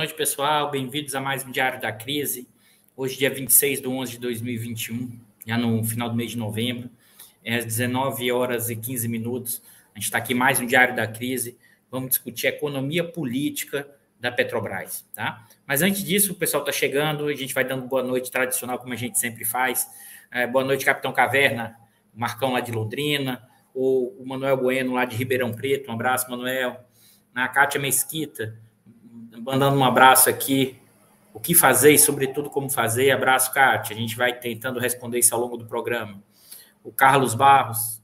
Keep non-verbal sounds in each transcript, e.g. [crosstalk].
Noite, pessoal. Bem-vindos a mais um Diário da Crise. Hoje, dia 26 de 11 de 2021, já no final do mês de novembro, é às 19 horas e 15 minutos. A gente está aqui mais um Diário da Crise. Vamos discutir a economia política da Petrobras, tá? Mas antes disso, o pessoal está chegando, a gente vai dando boa noite tradicional, como a gente sempre faz. É, boa noite, Capitão Caverna, Marcão lá de Londrina, o, o Manuel Bueno lá de Ribeirão Preto, um abraço, Manuel. A Kátia Mesquita, mandando um abraço aqui. O que fazer e, sobretudo, como fazer. Abraço, Kátia. A gente vai tentando responder isso ao longo do programa. O Carlos Barros,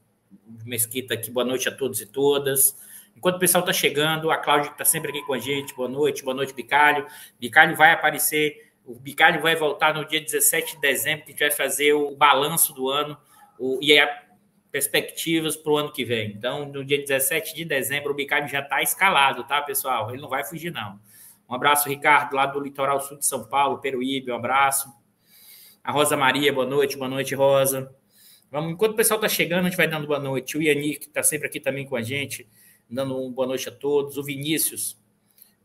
Mesquita aqui, boa noite a todos e todas. Enquanto o pessoal está chegando, a Cláudia está sempre aqui com a gente, boa noite, boa noite, Bicalho. Bicalho vai aparecer, o Bicalho vai voltar no dia 17 de dezembro, que a gente vai fazer o balanço do ano o, e a perspectivas para o ano que vem. Então, no dia 17 de dezembro, o Bicalho já está escalado, tá, pessoal? Ele não vai fugir, não. Um abraço, Ricardo, lá do litoral sul de São Paulo, Peruíbe, um abraço. A Rosa Maria, boa noite, boa noite, Rosa. Vamos, enquanto o pessoal está chegando, a gente vai dando boa noite. O Yannick está sempre aqui também com a gente, dando uma boa noite a todos. O Vinícius,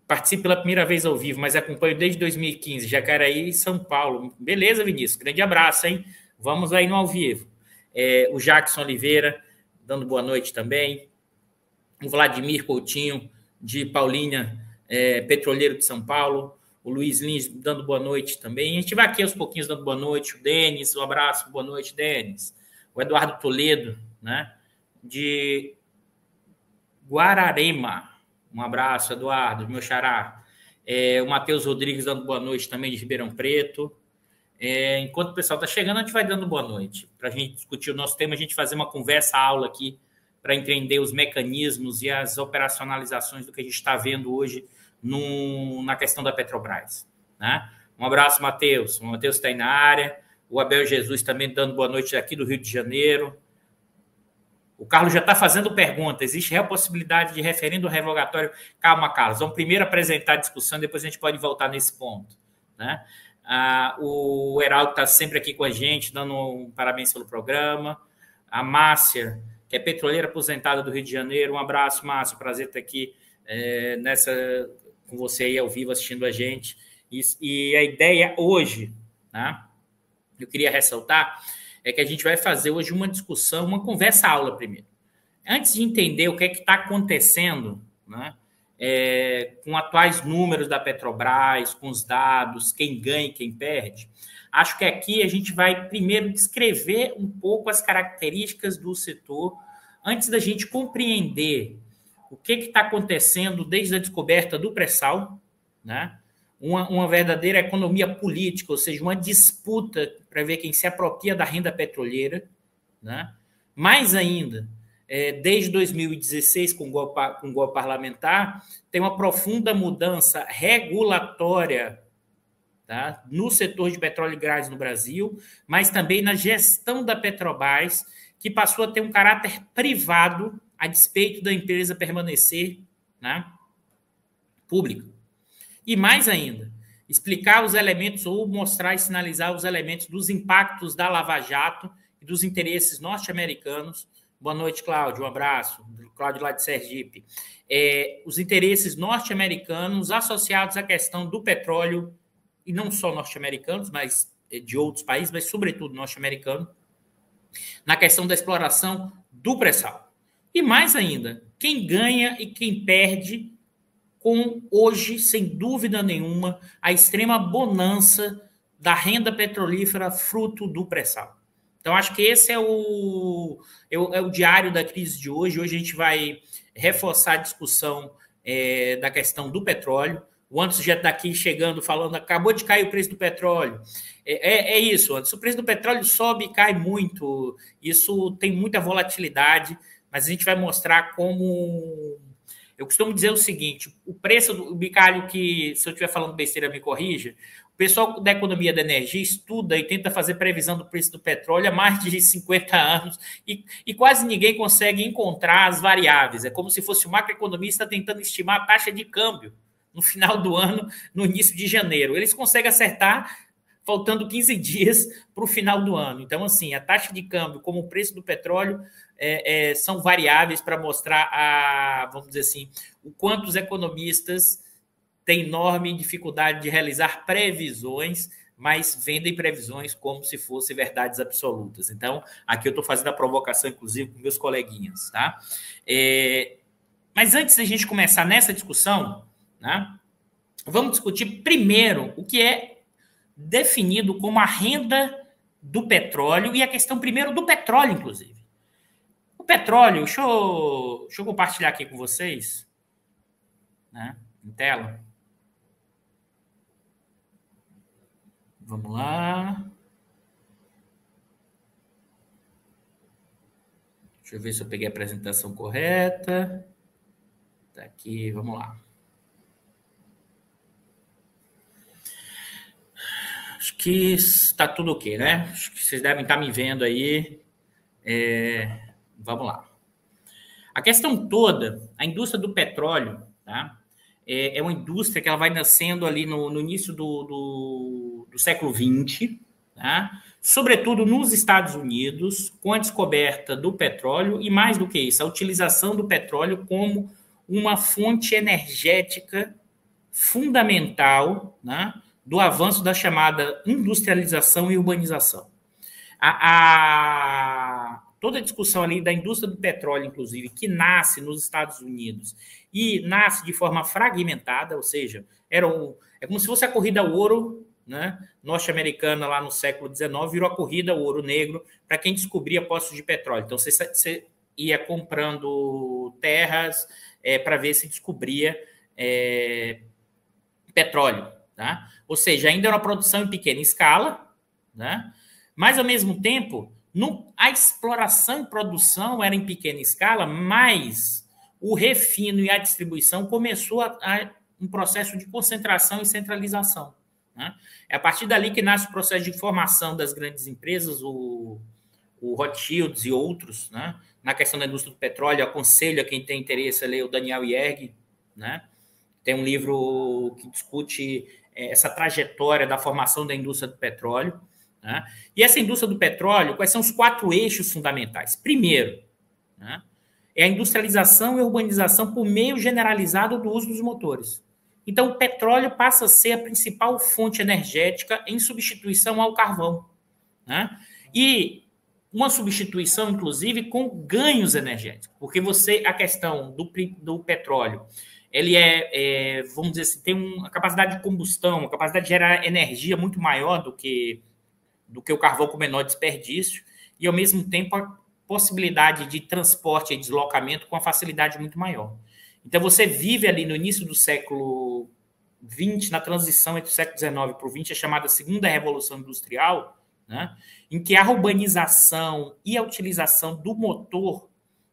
participe pela primeira vez ao vivo, mas acompanho desde 2015, Jacareí e São Paulo. Beleza, Vinícius? Grande abraço, hein? Vamos aí no ao vivo. É, o Jackson Oliveira, dando boa noite também. O Vladimir Coutinho, de Paulínia, é, petroleiro de São Paulo, o Luiz Lins dando boa noite também. A gente vai aqui aos pouquinhos dando boa noite, o Denis, um abraço, boa noite, Denis. O Eduardo Toledo, né, de Guararema, um abraço, Eduardo, meu xará. É, o Matheus Rodrigues dando boa noite também de Ribeirão Preto. É, enquanto o pessoal está chegando, a gente vai dando boa noite. Para a gente discutir o nosso tema, a gente fazer uma conversa, aula aqui, para entender os mecanismos e as operacionalizações do que a gente está vendo hoje no, na questão da Petrobras. Né? Um abraço, Matheus. O Matheus está aí na área. O Abel Jesus também dando boa noite aqui do Rio de Janeiro. O Carlos já está fazendo pergunta. Existe real possibilidade de referendo revogatório? Calma, Carlos. Vamos primeiro apresentar a discussão, depois a gente pode voltar nesse ponto. Né? Ah, o Heraldo está sempre aqui com a gente, dando um parabéns pelo programa. A Márcia, que é petroleira aposentada do Rio de Janeiro. Um abraço, Márcia. Prazer estar aqui é, nessa com você aí ao vivo assistindo a gente. E, e a ideia hoje, né, eu queria ressaltar, é que a gente vai fazer hoje uma discussão, uma conversa-aula primeiro. Antes de entender o que é que está acontecendo, né, é, com atuais números da Petrobras, com os dados, quem ganha e quem perde, acho que aqui a gente vai primeiro descrever um pouco as características do setor antes da gente compreender o que está acontecendo desde a descoberta do pré-sal, né? Uma, uma, verdadeira economia política, ou seja, uma disputa para ver quem se apropria da renda petroleira. Né? Mais ainda, é, desde 2016, com o, golpe, com golpe parlamentar, tem uma profunda mudança regulatória tá? no setor de petróleo e gás no Brasil, mas também na gestão da Petrobras, que passou a ter um caráter privado a despeito da empresa permanecer né, pública. E mais ainda, explicar os elementos ou mostrar e sinalizar os elementos dos impactos da Lava Jato e dos interesses norte-americanos. Boa noite, Cláudio. Um abraço. Cláudio lá de Sergipe. É, os interesses norte-americanos associados à questão do petróleo, e não só norte-americanos, mas é, de outros países, mas sobretudo norte-americano, na questão da exploração do pré-sal. E mais ainda, quem ganha e quem perde com hoje, sem dúvida nenhuma, a extrema bonança da renda petrolífera fruto do pré-sal. Então, acho que esse é o, é o, é o, diário da crise de hoje. Hoje a gente vai reforçar a discussão é, da questão do petróleo. O Anderson já está aqui chegando, falando, acabou de cair o preço do petróleo. É, é, é isso, Anderson. O preço do petróleo sobe e cai muito. Isso tem muita volatilidade mas a gente vai mostrar como. Eu costumo dizer o seguinte: o preço do bicalho, que se eu estiver falando besteira, me corrija. O pessoal da economia da energia estuda e tenta fazer previsão do preço do petróleo há mais de 50 anos e, e quase ninguém consegue encontrar as variáveis. É como se fosse um macroeconomista tentando estimar a taxa de câmbio no final do ano, no início de janeiro. Eles conseguem acertar faltando 15 dias para o final do ano. Então, assim, a taxa de câmbio, como o preço do petróleo, é, é, são variáveis para mostrar a, vamos dizer assim, o quanto os economistas têm enorme dificuldade de realizar previsões, mas vendem previsões como se fossem verdades absolutas. Então, aqui eu estou fazendo a provocação, inclusive, com meus coleguinhas. Tá? É, mas antes da gente começar nessa discussão, né, vamos discutir primeiro o que é definido como a renda do petróleo e a questão primeiro do petróleo, inclusive. O petróleo, deixa eu, deixa eu compartilhar aqui com vocês, né, em tela. Vamos lá. Deixa eu ver se eu peguei a apresentação correta. Tá aqui, vamos lá. Acho que está tudo ok, né? Acho que vocês devem estar me vendo aí. É, vamos lá. A questão toda, a indústria do petróleo, tá? É, é uma indústria que ela vai nascendo ali no, no início do, do, do século XX, tá? sobretudo nos Estados Unidos, com a descoberta do petróleo e, mais do que isso, a utilização do petróleo como uma fonte energética fundamental né, do avanço da chamada industrialização e urbanização. A, a, toda a discussão ali da indústria do petróleo, inclusive, que nasce nos Estados Unidos e nasce de forma fragmentada, ou seja, era um, é como se fosse a corrida ao ouro né, norte-americana lá no século XIX, virou a corrida ao ouro negro para quem descobria postos de petróleo. Então, você, você ia comprando terras, é, para ver se descobria é, petróleo. Tá? Ou seja, ainda era uma produção em pequena escala, né? mas ao mesmo tempo, no, a exploração e produção era em pequena escala, mas o refino e a distribuição começou a, a um processo de concentração e centralização. Né? É a partir dali que nasce o processo de formação das grandes empresas, o, o Rothschilds e outros, né? na questão da indústria do petróleo, aconselho a quem tem interesse a ler o Daniel Yerg, né? Tem um livro que discute é, essa trajetória da formação da indústria do petróleo. Né? E essa indústria do petróleo, quais são os quatro eixos fundamentais? Primeiro, né, é a industrialização e urbanização por meio generalizado do uso dos motores. Então, o petróleo passa a ser a principal fonte energética em substituição ao carvão. Né? E uma substituição, inclusive, com ganhos energéticos, porque você, a questão do, do petróleo, ele é, é, vamos dizer assim, tem uma capacidade de combustão, uma capacidade de gerar energia muito maior do que, do que o carvão com menor desperdício, e ao mesmo tempo a possibilidade de transporte e deslocamento com a facilidade muito maior. Então você vive ali no início do século XX, na transição entre o século XIX para o XX, a chamada segunda revolução industrial, né? em que a urbanização e a utilização do motor,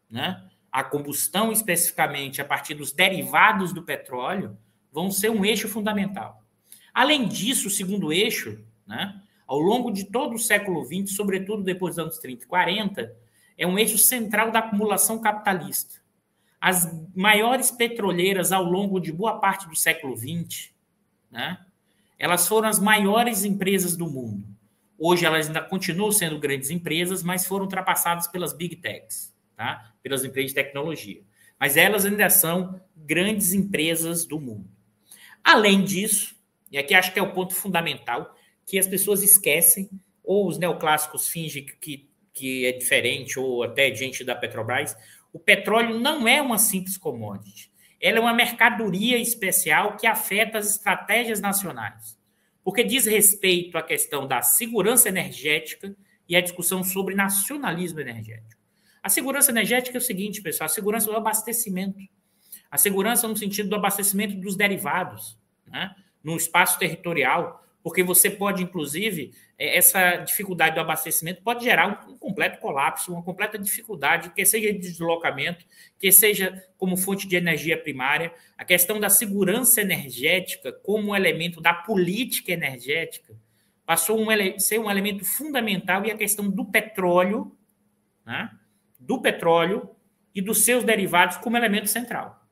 né? a combustão especificamente a partir dos derivados do petróleo, vão ser um eixo fundamental. Além disso, o segundo eixo, né? Ao longo de todo o século XX, sobretudo depois dos anos 30 e 40, é um eixo central da acumulação capitalista. As maiores petroleiras ao longo de boa parte do século XX, né? elas foram as maiores empresas do mundo. Hoje elas ainda continuam sendo grandes empresas, mas foram ultrapassadas pelas big techs, tá? pelas empresas de tecnologia. Mas elas ainda são grandes empresas do mundo. Além disso, e aqui acho que é o ponto fundamental, que as pessoas esquecem, ou os neoclássicos fingem que, que é diferente, ou até gente da Petrobras, o petróleo não é uma simples commodity. Ela é uma mercadoria especial que afeta as estratégias nacionais porque diz respeito à questão da segurança energética e à discussão sobre nacionalismo energético. A segurança energética é o seguinte, pessoal: a segurança do abastecimento. A segurança no sentido do abastecimento dos derivados, né? no espaço territorial, porque você pode, inclusive, é, essa dificuldade do abastecimento pode gerar um completo colapso, uma completa dificuldade, que seja de deslocamento, que seja como fonte de energia primária. A questão da segurança energética como elemento da política energética passou a ser um elemento fundamental e a questão do petróleo, né? do petróleo e dos seus derivados como elemento central.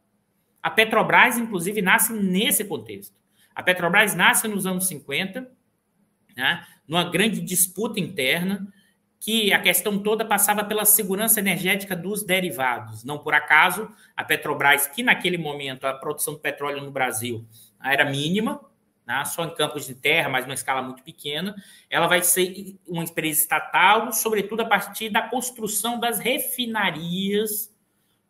A Petrobras, inclusive, nasce nesse contexto. A Petrobras nasce nos anos 50, né, numa grande disputa interna, que a questão toda passava pela segurança energética dos derivados. Não por acaso, a Petrobras, que naquele momento a produção de petróleo no Brasil era mínima, né? só em campos de terra, mas uma escala muito pequena. Ela vai ser uma empresa estatal, sobretudo a partir da construção das refinarias,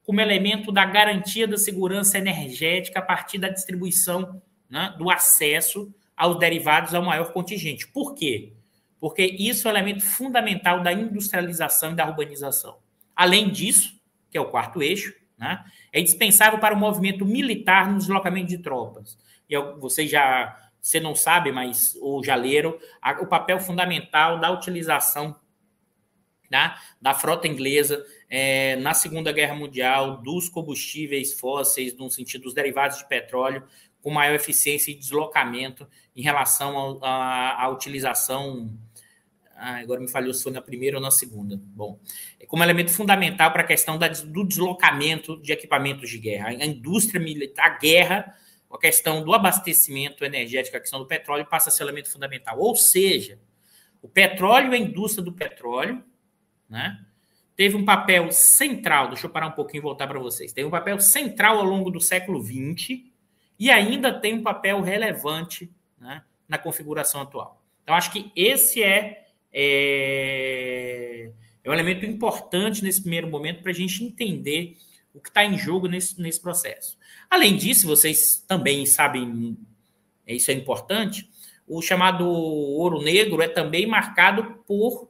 como elemento da garantia da segurança energética a partir da distribuição né, do acesso aos derivados ao maior contingente. Por quê? Porque isso é um elemento fundamental da industrialização e da urbanização. Além disso, que é o quarto eixo, né, é indispensável para o movimento militar no deslocamento de tropas. E vocês já, você não sabe, mas ou já leram, a, o papel fundamental da utilização da, da frota inglesa é, na Segunda Guerra Mundial dos combustíveis fósseis, no sentido dos derivados de petróleo, com maior eficiência e deslocamento em relação à utilização. Ah, agora me falhou se foi na primeira ou na segunda. Bom, é como elemento fundamental para a questão da, do deslocamento de equipamentos de guerra. A indústria militar, a guerra, a questão do abastecimento energético, a questão do petróleo passa a ser elemento fundamental. Ou seja, o petróleo e a indústria do petróleo, né? Teve um papel central, deixa eu parar um pouquinho e voltar para vocês. Teve um papel central ao longo do século XX e ainda tem um papel relevante né, na configuração atual. Então, acho que esse é, é, é um elemento importante nesse primeiro momento para a gente entender o que está em jogo nesse, nesse processo. Além disso, vocês também sabem, isso é importante, o chamado ouro negro é também marcado por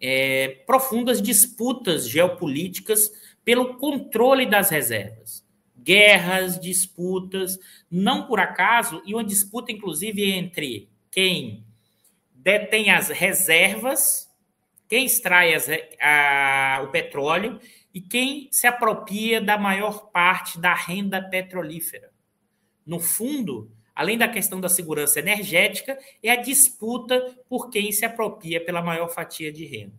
é, profundas disputas geopolíticas pelo controle das reservas guerras, disputas, não por acaso, e uma disputa, inclusive, entre quem detém as reservas, quem extrai as, a, o petróleo e quem se apropria da maior parte da renda petrolífera. No fundo, além da questão da segurança energética, é a disputa por quem se apropria pela maior fatia de renda.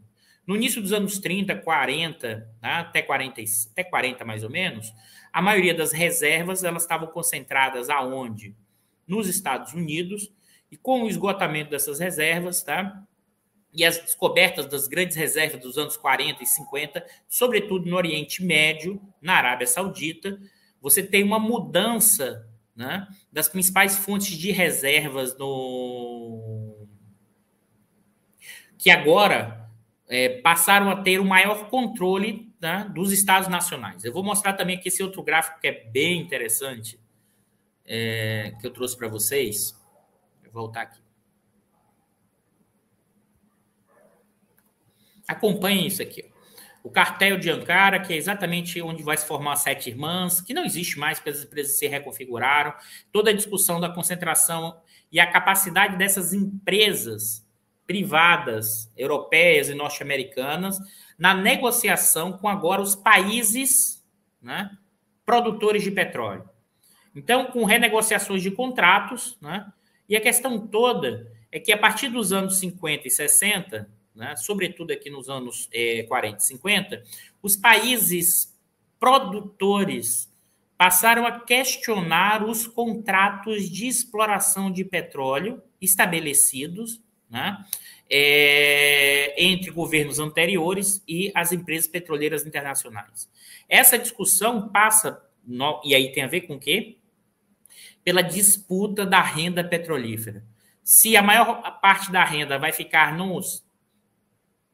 No início dos anos 30, 40, tá? até, 40, até 40 mais ou menos, a maioria das reservas elas estavam concentradas aonde? Nos Estados Unidos, e com o esgotamento dessas reservas, tá? E as descobertas das grandes reservas dos anos 40 e 50, sobretudo no Oriente Médio, na Arábia Saudita, você tem uma mudança né, das principais fontes de reservas no que agora é, passaram a ter o maior controle né, dos estados nacionais. Eu vou mostrar também aqui esse outro gráfico que é bem interessante, é, que eu trouxe para vocês. Vou voltar aqui. Acompanhem isso aqui. O cartel de Ankara, que é exatamente onde vai se formar as sete irmãs, que não existe mais, porque as empresas se reconfiguraram. Toda a discussão da concentração e a capacidade dessas empresas privadas, europeias e norte-americanas, na negociação com agora os países né, produtores de petróleo. Então, com renegociações de contratos, né, e a questão toda é que a partir dos anos 50 e 60, né, sobretudo aqui nos anos é, 40 e 50, os países produtores passaram a questionar os contratos de exploração de petróleo estabelecidos, né, é, entre governos anteriores e as empresas petroleiras internacionais. Essa discussão passa, no, e aí tem a ver com o quê? Pela disputa da renda petrolífera. Se a maior parte da renda vai ficar nos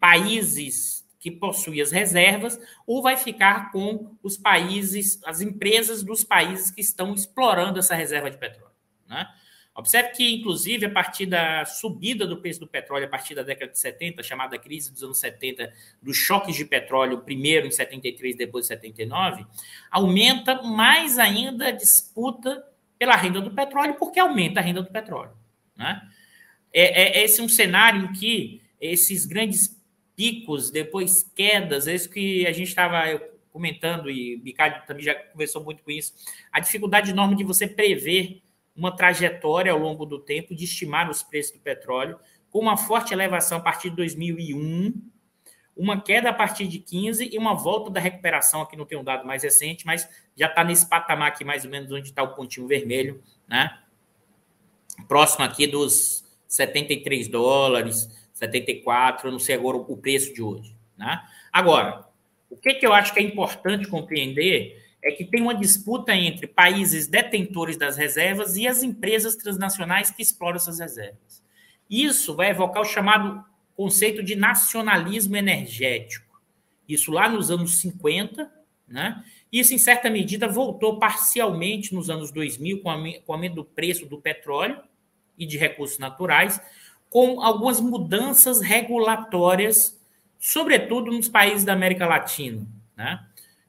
países que possuem as reservas, ou vai ficar com os países, as empresas dos países que estão explorando essa reserva de petróleo. Né? Observe que, inclusive, a partir da subida do preço do petróleo, a partir da década de 70, chamada crise dos anos 70, dos choques de petróleo, primeiro em 73, depois em 79, aumenta mais ainda a disputa pela renda do petróleo, porque aumenta a renda do petróleo. Né? É, é, esse é um cenário em que esses grandes picos, depois quedas, é isso que a gente estava comentando, e o Ricardo também já conversou muito com isso, a dificuldade enorme de você prever uma trajetória ao longo do tempo de estimar os preços do petróleo, com uma forte elevação a partir de 2001, uma queda a partir de 15 e uma volta da recuperação, aqui não tem um dado mais recente, mas já está nesse patamar aqui mais ou menos onde está o pontinho vermelho, né? Próximo aqui dos 73 dólares, 74, eu não sei agora o preço de hoje, né? Agora, o que, que eu acho que é importante compreender é que tem uma disputa entre países detentores das reservas e as empresas transnacionais que exploram essas reservas. Isso vai evocar o chamado conceito de nacionalismo energético. Isso lá nos anos 50, né? Isso, em certa medida, voltou parcialmente nos anos 2000, com o aumento do preço do petróleo e de recursos naturais, com algumas mudanças regulatórias, sobretudo nos países da América Latina. Né?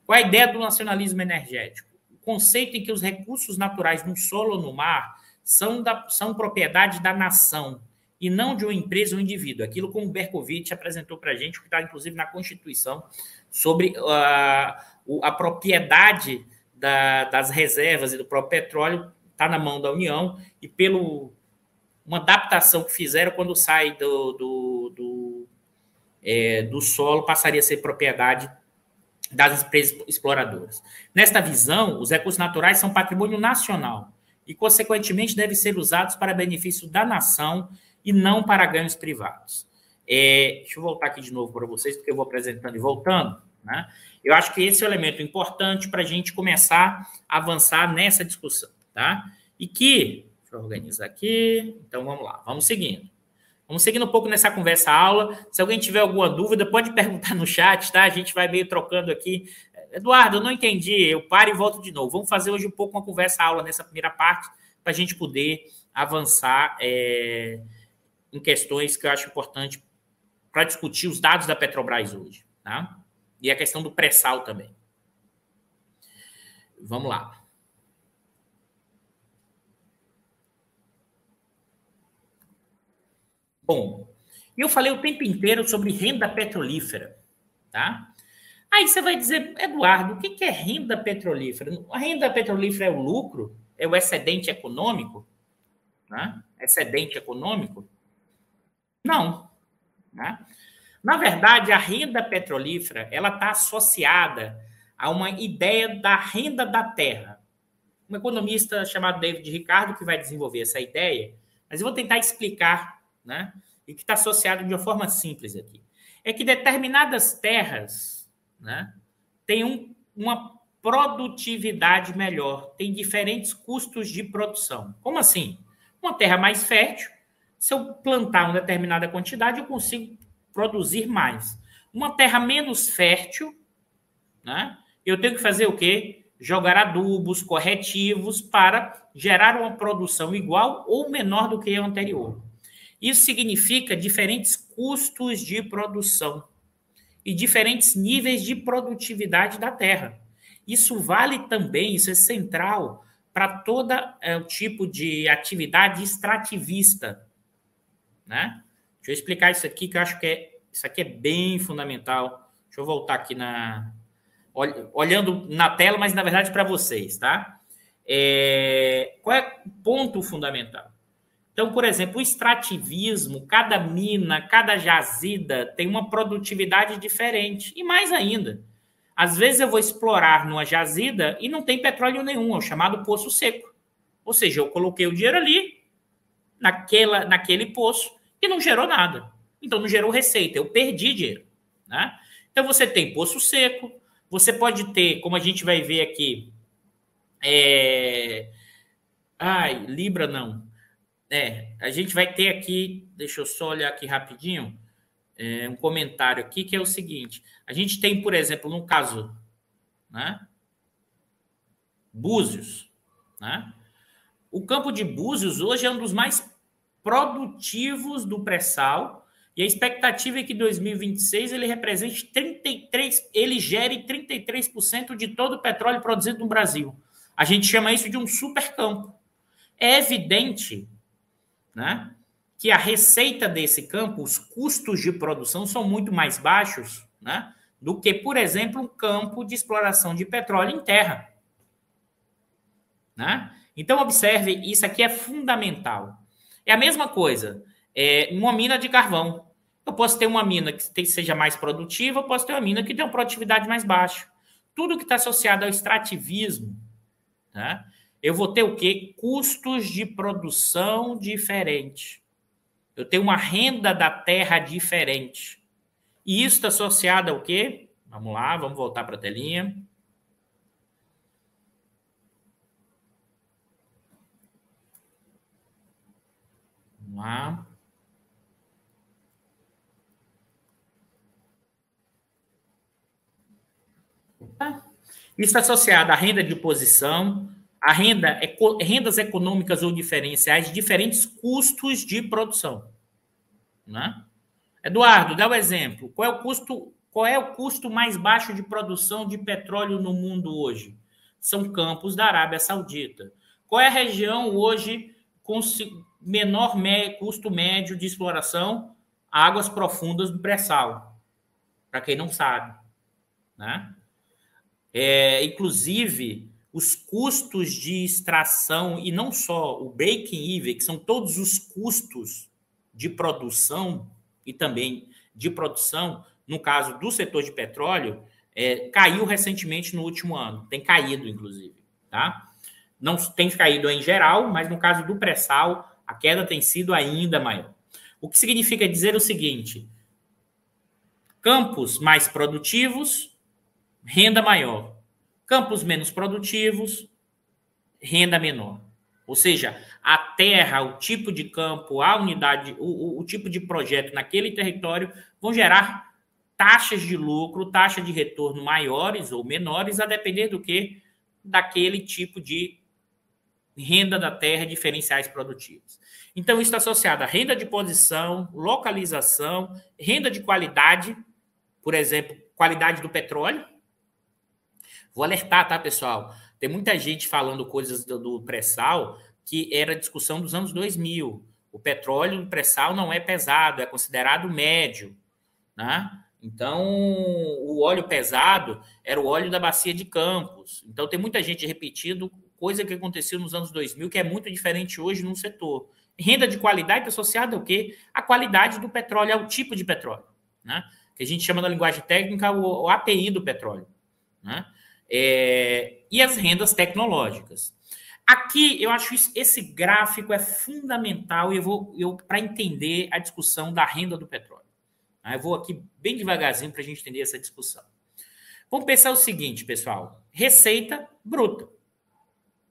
Qual a ideia do nacionalismo energético? O conceito em que os recursos naturais no solo ou no mar são, da, são propriedade da nação e não de uma empresa ou indivíduo. Aquilo como o Berkovitch apresentou para a gente, que está inclusive na Constituição, sobre uh, a propriedade da, das reservas e do próprio petróleo está na mão da União e pelo uma adaptação que fizeram quando sai do, do, do, é, do solo passaria a ser propriedade das empresas exploradoras. Nesta visão, os recursos naturais são patrimônio nacional e, consequentemente, devem ser usados para benefício da nação e não para ganhos privados. É, deixa eu voltar aqui de novo para vocês, porque eu vou apresentando e voltando. Né? Eu acho que esse é o elemento importante para a gente começar a avançar nessa discussão. Tá? E que, deixa eu organizar aqui. Então vamos lá, vamos seguindo. Vamos seguindo um pouco nessa conversa aula. Se alguém tiver alguma dúvida, pode [laughs] perguntar no chat, tá? A gente vai meio trocando aqui. Eduardo, eu não entendi. Eu paro e volto de novo. Vamos fazer hoje um pouco uma conversa aula nessa primeira parte para a gente poder avançar é, em questões que eu acho importante para discutir os dados da Petrobras hoje, tá? E a questão do pré-sal também. Vamos lá. Bom, eu falei o tempo inteiro sobre renda petrolífera, tá? Aí você vai dizer, Eduardo, o que é renda petrolífera? A renda petrolífera é o lucro? É o excedente econômico? Né? Excedente econômico? Não. Né? Na verdade, a renda petrolífera ela está associada a uma ideia da renda da terra. Um economista chamado David Ricardo que vai desenvolver essa ideia, mas eu vou tentar explicar né? e que está associado de uma forma simples aqui. É que determinadas terras né, têm um, uma produtividade melhor, tem diferentes custos de produção. Como assim? Uma terra mais fértil, se eu plantar uma determinada quantidade, eu consigo produzir mais. Uma terra menos fértil, né, eu tenho que fazer o quê? Jogar adubos corretivos para gerar uma produção igual ou menor do que a anterior. Isso significa diferentes custos de produção e diferentes níveis de produtividade da terra. Isso vale também, isso é central para todo é, tipo de atividade extrativista. Né? Deixa eu explicar isso aqui, que eu acho que é, isso aqui é bem fundamental. Deixa eu voltar aqui na. Olhando na tela, mas na verdade para vocês, tá? É, qual é o ponto fundamental? Então, por exemplo, o extrativismo, cada mina, cada jazida tem uma produtividade diferente. E mais ainda, às vezes eu vou explorar numa jazida e não tem petróleo nenhum, é o chamado poço seco. Ou seja, eu coloquei o dinheiro ali, naquela, naquele poço, e não gerou nada. Então não gerou receita, eu perdi dinheiro. Né? Então você tem poço seco, você pode ter, como a gente vai ver aqui, é... ai, Libra não, é, a gente vai ter aqui, deixa eu só olhar aqui rapidinho, é, um comentário aqui que é o seguinte: a gente tem, por exemplo, no caso, né, Búzios, né? O campo de Búzios hoje é um dos mais produtivos do pré-sal e a expectativa é que em 2026 ele represente 33, ele gere 33% de todo o petróleo produzido no Brasil. A gente chama isso de um supercampo. É evidente né? que a receita desse campo, os custos de produção são muito mais baixos né? do que, por exemplo, um campo de exploração de petróleo em terra. Né? Então, observe, isso aqui é fundamental. É a mesma coisa, é uma mina de carvão. Eu posso ter uma mina que seja mais produtiva, eu posso ter uma mina que tenha uma produtividade mais baixa. Tudo que está associado ao extrativismo, né? eu vou ter o quê? Custos de produção diferente. Eu tenho uma renda da terra diferente. E isso está associado ao quê? Vamos lá, vamos voltar para a telinha. Vamos lá. Isso está associado à renda de posição, a renda, rendas econômicas ou diferenciais, diferentes custos de produção. Né? Eduardo, dá o um exemplo. Qual é o custo? Qual é o custo mais baixo de produção de petróleo no mundo hoje? São campos da Arábia Saudita. Qual é a região hoje com menor custo médio de exploração? Águas profundas do pré-sal. Para quem não sabe, né? É, inclusive, os custos de extração, e não só o break-even, que são todos os custos de produção e também de produção, no caso do setor de petróleo, é, caiu recentemente no último ano. Tem caído, inclusive. Tá? Não tem caído em geral, mas no caso do pré-sal, a queda tem sido ainda maior. O que significa dizer o seguinte: campos mais produtivos renda maior. Campos menos produtivos, renda menor. Ou seja, a terra, o tipo de campo, a unidade, o, o, o tipo de projeto naquele território vão gerar taxas de lucro, taxa de retorno maiores ou menores, a depender do que daquele tipo de renda da terra, diferenciais produtivos. Então, isso está associado à renda de posição, localização, renda de qualidade, por exemplo, qualidade do petróleo, Vou alertar, tá, pessoal? Tem muita gente falando coisas do, do pré-sal que era discussão dos anos 2000. O petróleo do pré-sal não é pesado, é considerado médio, né? Então, o óleo pesado era o óleo da bacia de Campos. Então, tem muita gente repetindo coisa que aconteceu nos anos 2000 que é muito diferente hoje no setor. Renda de qualidade associada ao quê? A qualidade do petróleo, ao tipo de petróleo, né? Que a gente chama na linguagem técnica o, o API do petróleo, né? É, e as rendas tecnológicas. Aqui eu acho isso, esse gráfico é fundamental e eu vou eu, para entender a discussão da renda do petróleo. Tá? Eu vou aqui bem devagarzinho para a gente entender essa discussão. Vamos pensar o seguinte, pessoal: receita bruta.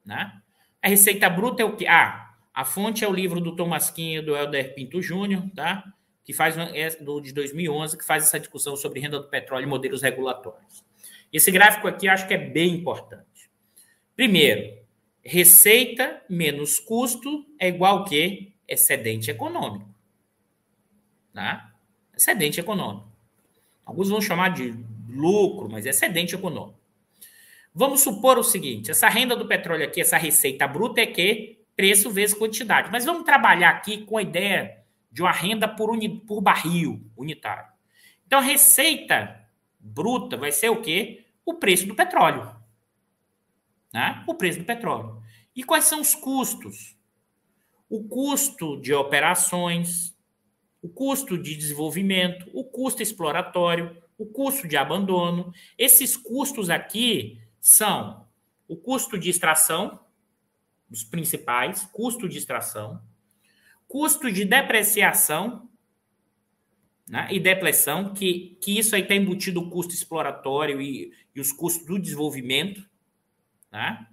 Né? A receita bruta é o que? Ah, a fonte é o livro do Tomasquinho do Helder Pinto Júnior, tá? que faz é do, de 2011, que faz essa discussão sobre renda do petróleo e modelos regulatórios. Esse gráfico aqui eu acho que é bem importante. Primeiro, receita menos custo é igual a quê? Excedente econômico. Né? Excedente econômico. Alguns vão chamar de lucro, mas é excedente econômico. Vamos supor o seguinte: essa renda do petróleo aqui, essa receita bruta é que preço vezes quantidade. Mas vamos trabalhar aqui com a ideia de uma renda por, uni, por barril unitário. Então, receita bruta vai ser o quê? O preço do petróleo. Né? O preço do petróleo. E quais são os custos? O custo de operações, o custo de desenvolvimento, o custo exploratório, o custo de abandono. Esses custos aqui são o custo de extração, os principais, custo de extração, custo de depreciação, né? e depressão, que, que isso aí está embutido o custo exploratório e, e os custos do desenvolvimento, né?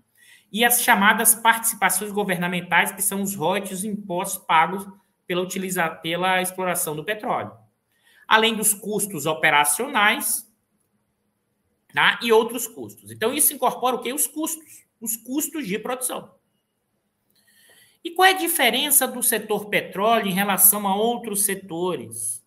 e as chamadas participações governamentais, que são os royalties, os impostos pagos pela, utilizar, pela exploração do petróleo. Além dos custos operacionais né? e outros custos. Então, isso incorpora o quê? Os custos, os custos de produção. E qual é a diferença do setor petróleo em relação a outros setores?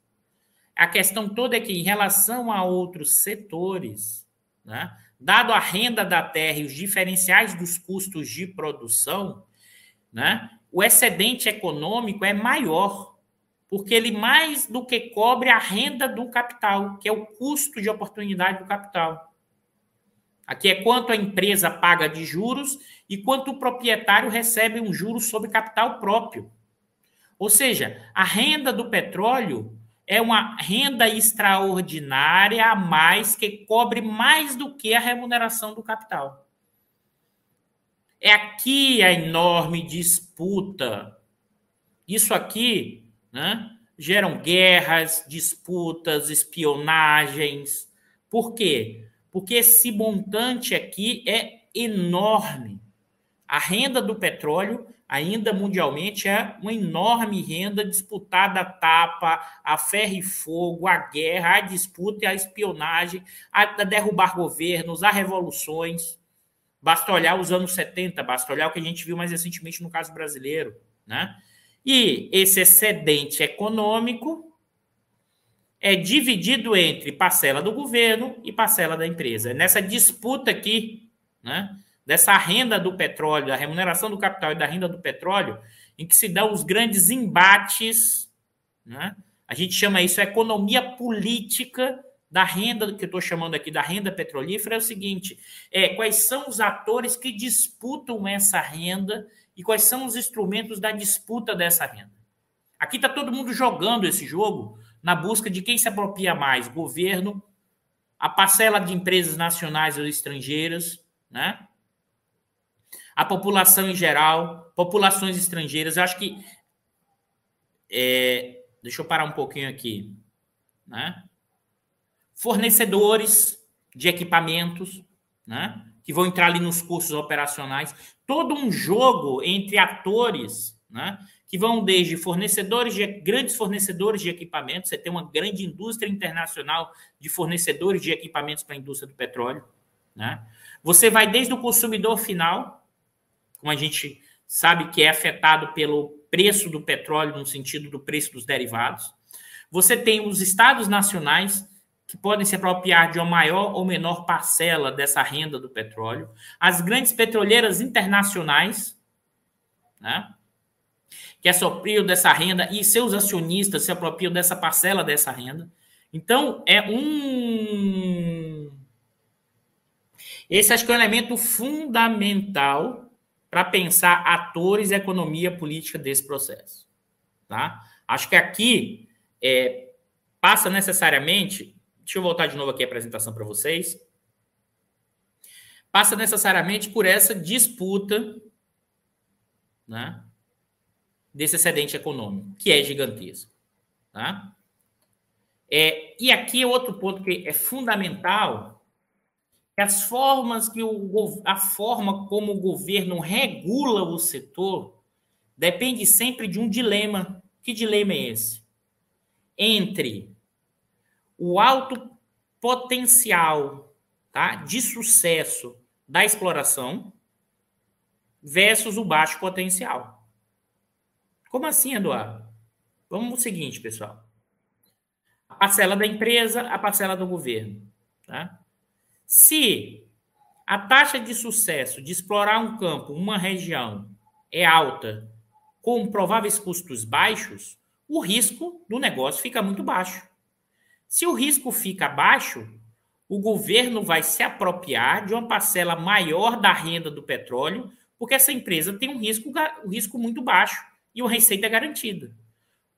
A questão toda é que, em relação a outros setores, né, dado a renda da terra e os diferenciais dos custos de produção, né, o excedente econômico é maior, porque ele mais do que cobre a renda do capital, que é o custo de oportunidade do capital. Aqui é quanto a empresa paga de juros e quanto o proprietário recebe um juro sobre capital próprio. Ou seja, a renda do petróleo é uma renda extraordinária a mais que cobre mais do que a remuneração do capital. É aqui a enorme disputa. Isso aqui né, geram guerras, disputas, espionagens. Por quê? Porque esse montante aqui é enorme. A renda do petróleo, ainda mundialmente, é uma enorme renda disputada a tapa, a ferro e fogo, a guerra, a disputa e a espionagem, a derrubar governos, a revoluções. Basta olhar os anos 70, basta olhar o que a gente viu mais recentemente no caso brasileiro. Né? E esse excedente econômico é dividido entre parcela do governo e parcela da empresa. É nessa disputa aqui, né, dessa renda do petróleo, da remuneração do capital e da renda do petróleo, em que se dão os grandes embates, né? a gente chama isso economia política da renda, que eu estou chamando aqui da renda petrolífera, é o seguinte: é, quais são os atores que disputam essa renda e quais são os instrumentos da disputa dessa renda. Aqui está todo mundo jogando esse jogo na busca de quem se apropria mais: governo, a parcela de empresas nacionais ou estrangeiras, né? A população em geral, populações estrangeiras. Eu acho que. É, deixa eu parar um pouquinho aqui. Né? Fornecedores de equipamentos, né? que vão entrar ali nos cursos operacionais. Todo um jogo entre atores, né? que vão desde fornecedores de grandes fornecedores de equipamentos, você tem uma grande indústria internacional de fornecedores de equipamentos para a indústria do petróleo, né? Você vai desde o consumidor final, como a gente sabe que é afetado pelo preço do petróleo no sentido do preço dos derivados. Você tem os estados nacionais que podem se apropriar de uma maior ou menor parcela dessa renda do petróleo, as grandes petroleiras internacionais, né? que apropriam dessa renda e seus acionistas se apropriam dessa parcela dessa renda. Então, é um. Esse acho que é um elemento fundamental para pensar atores e economia política desse processo. Tá? Acho que aqui é, passa necessariamente. Deixa eu voltar de novo aqui a apresentação para vocês. Passa necessariamente por essa disputa né, desse excedente econômico, que é gigantesco. Tá? É, e aqui é outro ponto que é fundamental, as formas que o, a forma como o governo regula o setor depende sempre de um dilema. Que dilema é esse? Entre o alto potencial tá, de sucesso da exploração versus o baixo potencial. Como assim, Eduardo? Vamos o seguinte, pessoal. A parcela da empresa, a parcela do governo. Tá? Se a taxa de sucesso de explorar um campo, uma região, é alta, com prováveis custos baixos, o risco do negócio fica muito baixo. Se o risco fica baixo, o governo vai se apropriar de uma parcela maior da renda do petróleo, porque essa empresa tem um risco, um risco muito baixo e a receita é garantida.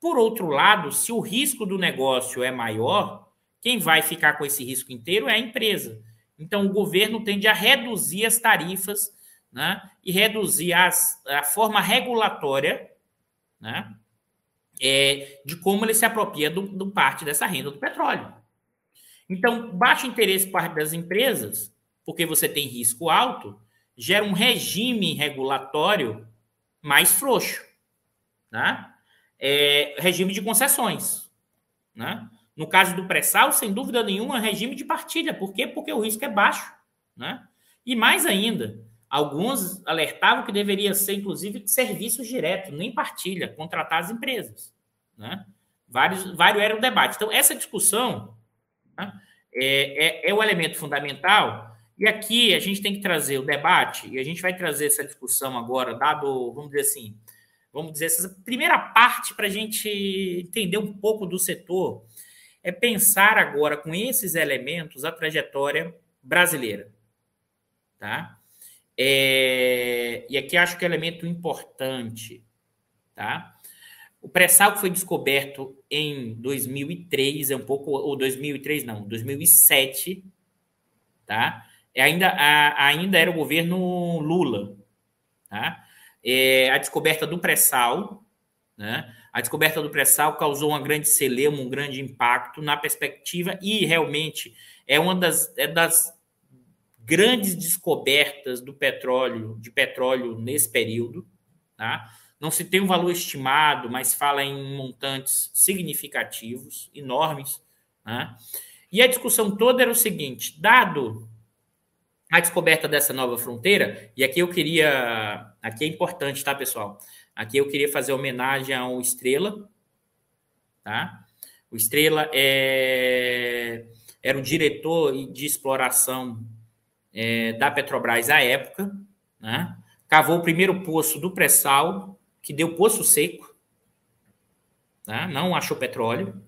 Por outro lado, se o risco do negócio é maior, quem vai ficar com esse risco inteiro é a empresa. Então, o governo tende a reduzir as tarifas né, e reduzir as, a forma regulatória né, é, de como ele se apropria do, do parte dessa renda do petróleo. Então, baixo interesse por parte das empresas, porque você tem risco alto, gera um regime regulatório mais frouxo né? É, regime de concessões. Né? No caso do pré-sal, sem dúvida nenhuma, regime de partilha. Por quê? Porque o risco é baixo. Né? E mais ainda, alguns alertavam que deveria ser, inclusive, serviços diretos, nem partilha, contratar as empresas. Né? Vários, vários eram debates. Então, essa discussão né, é, é, é o elemento fundamental. E aqui a gente tem que trazer o debate, e a gente vai trazer essa discussão agora, dado, vamos dizer assim, vamos dizer, essa primeira parte para a gente entender um pouco do setor é pensar agora com esses elementos a trajetória brasileira, tá? É, e aqui acho que é um elemento importante, tá? O pré-sal foi descoberto em 2003, é um pouco ou 2003 não, 2007, tá? E ainda ainda era o governo Lula, tá? é, a descoberta do pré-sal. Né? A descoberta do pré-sal causou uma grande celeuma, um grande impacto na perspectiva e realmente é uma das, é das grandes descobertas do petróleo, de petróleo nesse período. Tá? Não se tem um valor estimado, mas fala em montantes significativos, enormes. Né? E a discussão toda era o seguinte: dado a descoberta dessa nova fronteira, e aqui eu queria. Aqui é importante, tá, pessoal? Aqui eu queria fazer homenagem ao Estrela, tá? O Estrela é, era o diretor de exploração é, da Petrobras à época, né? cavou o primeiro poço do pré-sal, que deu poço seco, né? não achou petróleo,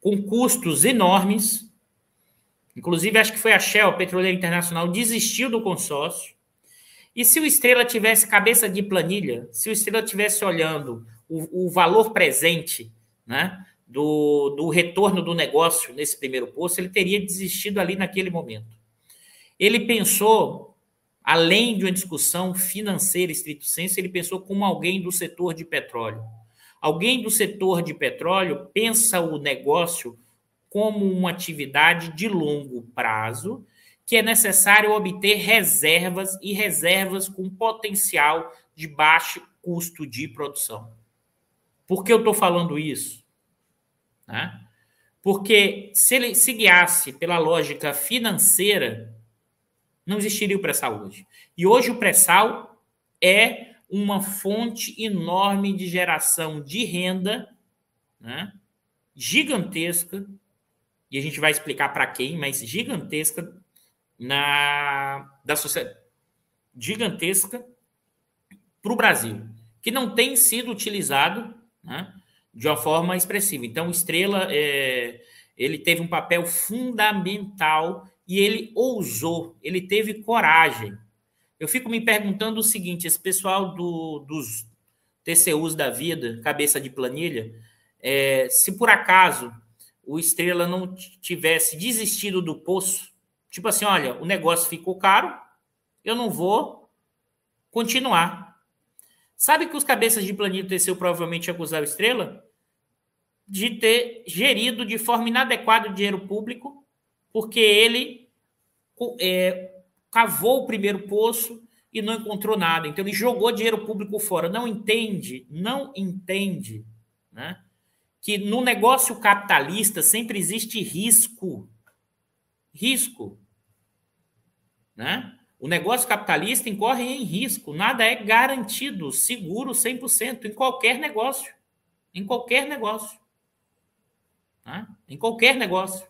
com custos enormes. Inclusive, acho que foi a Shell, a Petroleira Internacional, desistiu do consórcio. E se o Estrela tivesse cabeça de planilha, se o Estrela tivesse olhando o, o valor presente, né, do, do retorno do negócio nesse primeiro posto, ele teria desistido ali naquele momento. Ele pensou, além de uma discussão financeira estrito senso, ele pensou como alguém do setor de petróleo. Alguém do setor de petróleo pensa o negócio como uma atividade de longo prazo, que é necessário obter reservas e reservas com potencial de baixo custo de produção. Por que eu estou falando isso? Né? Porque se ele se guiasse pela lógica financeira, não existiria o pré-sal hoje. E hoje o pré-sal é uma fonte enorme de geração de renda, né? gigantesca, e a gente vai explicar para quem, mas gigantesca na da sociedade gigantesca para o Brasil, que não tem sido utilizado né, de uma forma expressiva. Então, Estrela é, ele teve um papel fundamental e ele ousou, ele teve coragem. Eu fico me perguntando o seguinte: esse pessoal do, dos TCUs da vida, cabeça de planilha, é, se por acaso o Estrela não tivesse desistido do poço, tipo assim, olha, o negócio ficou caro, eu não vou continuar. Sabe que os cabeças de planilha do TCU provavelmente acusaram Estrela? de ter gerido de forma inadequada o dinheiro público, porque ele é, cavou o primeiro poço e não encontrou nada. Então ele jogou dinheiro público fora. Não entende, não entende, né? Que no negócio capitalista sempre existe risco. Risco. Né? O negócio capitalista incorre em risco. Nada é garantido, seguro 100% em qualquer negócio. Em qualquer negócio né? em qualquer negócio.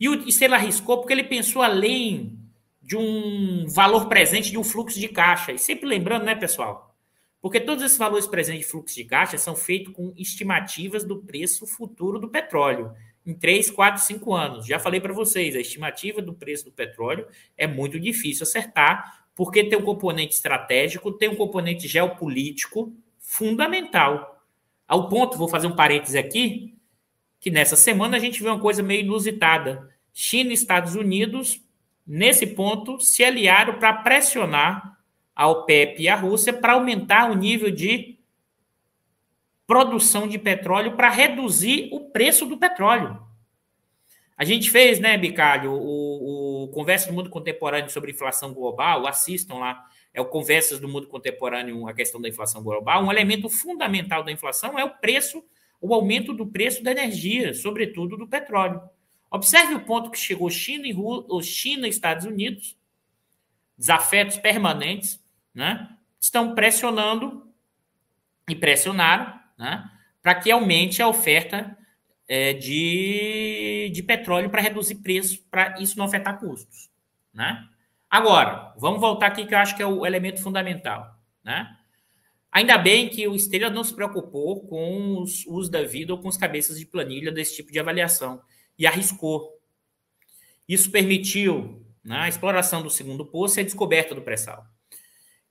E o Estrela arriscou porque ele pensou além de um valor presente de um fluxo de caixa. E sempre lembrando, né, pessoal? Porque todos esses valores presentes de fluxo de caixa são feitos com estimativas do preço futuro do petróleo em 3, 4, 5 anos. Já falei para vocês, a estimativa do preço do petróleo é muito difícil acertar, porque tem um componente estratégico, tem um componente geopolítico fundamental. Ao ponto, vou fazer um parêntese aqui, que nessa semana a gente vê uma coisa meio inusitada. China e Estados Unidos, nesse ponto, se aliaram para pressionar a OPEP e a Rússia para aumentar o nível de produção de petróleo para reduzir o preço do petróleo. A gente fez, né, Bicalho, o, o Conversa do Mundo Contemporâneo sobre inflação global, assistam lá, é o Conversas do Mundo Contemporâneo, a questão da inflação global. Um elemento fundamental da inflação é o preço o aumento do preço da energia, sobretudo do petróleo. Observe o ponto que chegou China e, China e Estados Unidos, desafetos permanentes, né, estão pressionando e pressionaram né, para que aumente a oferta é, de, de petróleo para reduzir preço, para isso não afetar custos. Né? Agora, vamos voltar aqui que eu acho que é o elemento fundamental. Né? Ainda bem que o Estrela não se preocupou com os usos da vida ou com as cabeças de planilha desse tipo de avaliação e arriscou. Isso permitiu né, a exploração do segundo poço e a descoberta do pré-sal.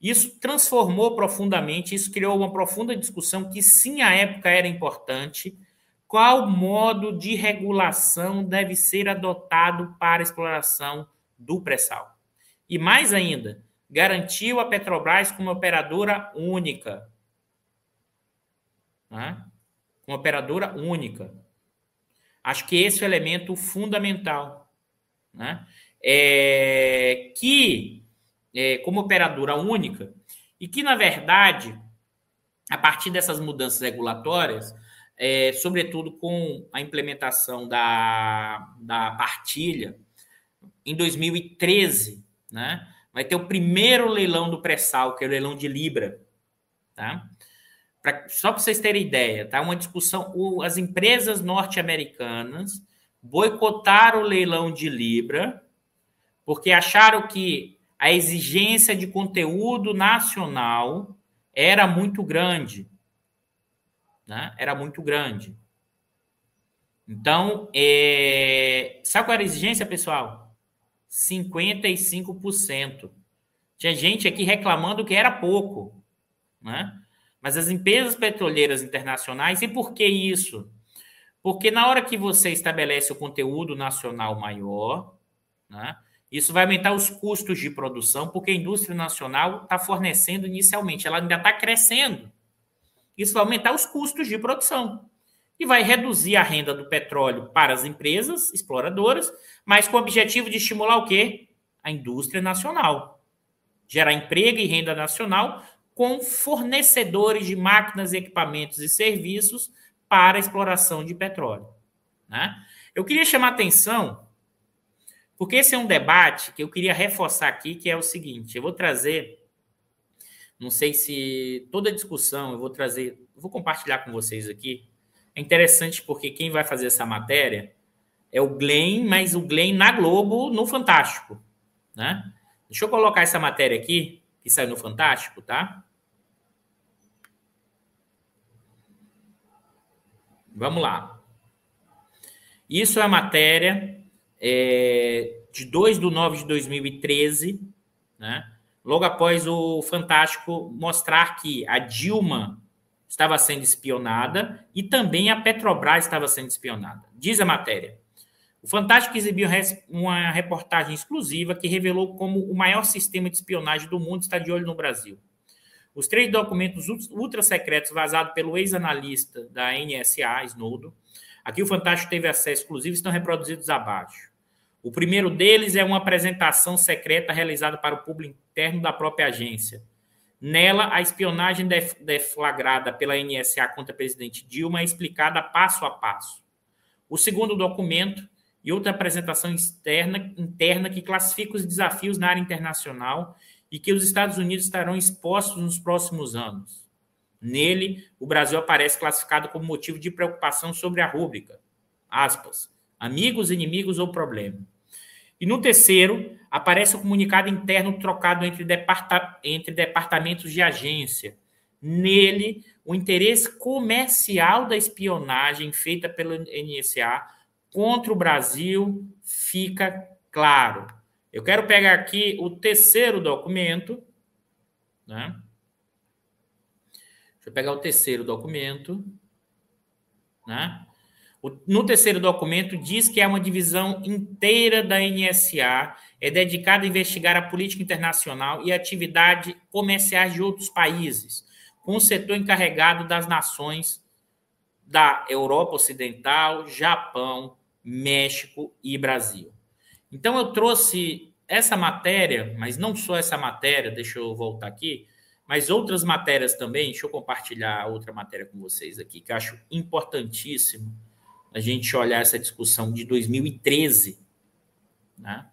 Isso transformou profundamente, isso criou uma profunda discussão que sim, à época era importante, qual modo de regulação deve ser adotado para a exploração do pré-sal. E mais ainda, garantiu a Petrobras como operadora única. Né? Uma operadora única. Acho que esse é o elemento fundamental. Né? é, que, é, como operadora única, e que, na verdade, a partir dessas mudanças regulatórias, é, sobretudo com a implementação da, da partilha, em 2013, né, vai ter o primeiro leilão do pré-sal, que é o leilão de Libra. Tá? Pra, só para vocês terem ideia, tá? Uma discussão. O, as empresas norte-americanas boicotaram o leilão de Libra porque acharam que a exigência de conteúdo nacional era muito grande. Né? Era muito grande. Então, é... sabe qual era a exigência, pessoal? 55%. Tinha gente aqui reclamando que era pouco. Né? Mas as empresas petroleiras internacionais, e por que isso? Porque na hora que você estabelece o conteúdo nacional maior, né, isso vai aumentar os custos de produção, porque a indústria nacional está fornecendo inicialmente, ela ainda está crescendo. Isso vai aumentar os custos de produção e vai reduzir a renda do petróleo para as empresas exploradoras, mas com o objetivo de estimular o quê? A indústria nacional. Gerar emprego e renda nacional com fornecedores de máquinas, equipamentos e serviços para a exploração de petróleo. Né? Eu queria chamar atenção, porque esse é um debate que eu queria reforçar aqui, que é o seguinte: eu vou trazer, não sei se toda a discussão eu vou trazer, vou compartilhar com vocês aqui. É interessante porque quem vai fazer essa matéria é o Glenn, mas o Glenn na Globo, no Fantástico. Né? Deixa eu colocar essa matéria aqui, que saiu no Fantástico, tá? Vamos lá. Isso é a matéria é, de 2 de 9 de 2013, né? logo após o Fantástico mostrar que a Dilma estava sendo espionada e também a Petrobras estava sendo espionada. Diz a matéria. O Fantástico exibiu uma reportagem exclusiva que revelou como o maior sistema de espionagem do mundo está de olho no Brasil. Os três documentos ultra secretos vazados pelo ex-analista da NSA, Snowden, aqui o Fantástico teve acesso exclusivo, estão reproduzidos abaixo. O primeiro deles é uma apresentação secreta realizada para o público interno da própria agência. Nela, a espionagem deflagrada pela NSA contra o presidente Dilma é explicada passo a passo. O segundo documento e outra apresentação externa, interna que classifica os desafios na área internacional e que os Estados Unidos estarão expostos nos próximos anos. Nele, o Brasil aparece classificado como motivo de preocupação sobre a rúbrica. Aspas. Amigos, inimigos ou problema. E no terceiro, aparece o comunicado interno trocado entre, departa entre departamentos de agência. Nele, o interesse comercial da espionagem feita pelo NSA contra o Brasil fica claro. Eu quero pegar aqui o terceiro documento, né? Deixa eu pegar o terceiro documento, né? No terceiro documento diz que é uma divisão inteira da NSA é dedicada a investigar a política internacional e atividade comerciais de outros países, com o setor encarregado das nações da Europa Ocidental, Japão, México e Brasil. Então, eu trouxe essa matéria, mas não só essa matéria, deixa eu voltar aqui, mas outras matérias também. Deixa eu compartilhar outra matéria com vocês aqui, que eu acho importantíssimo a gente olhar essa discussão de 2013, né?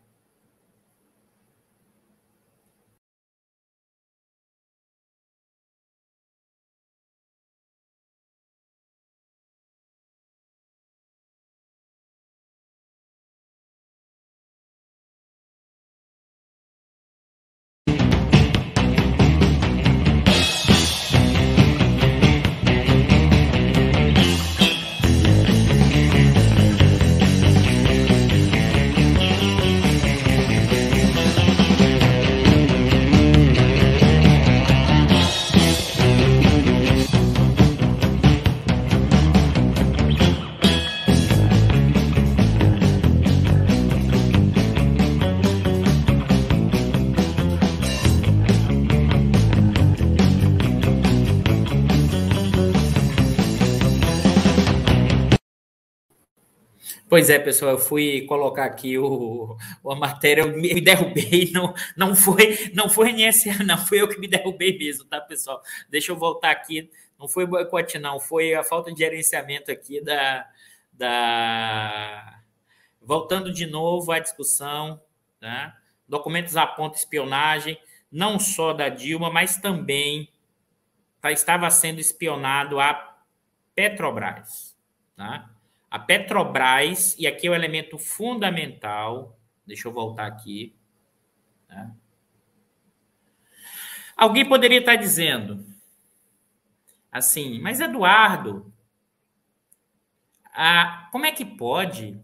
Pois é, pessoal, eu fui colocar aqui o, a matéria, eu me derrubei, não, não foi não foi NSA, não, foi eu que me derrubei mesmo, tá, pessoal? Deixa eu voltar aqui, não foi boicote, não, foi a falta de gerenciamento aqui da, da... Voltando de novo à discussão, tá? documentos apontam espionagem, não só da Dilma, mas também tá, estava sendo espionado a Petrobras, tá? A Petrobras, e aqui é o elemento fundamental, deixa eu voltar aqui. Né? Alguém poderia estar dizendo assim, mas Eduardo, a, como é que pode?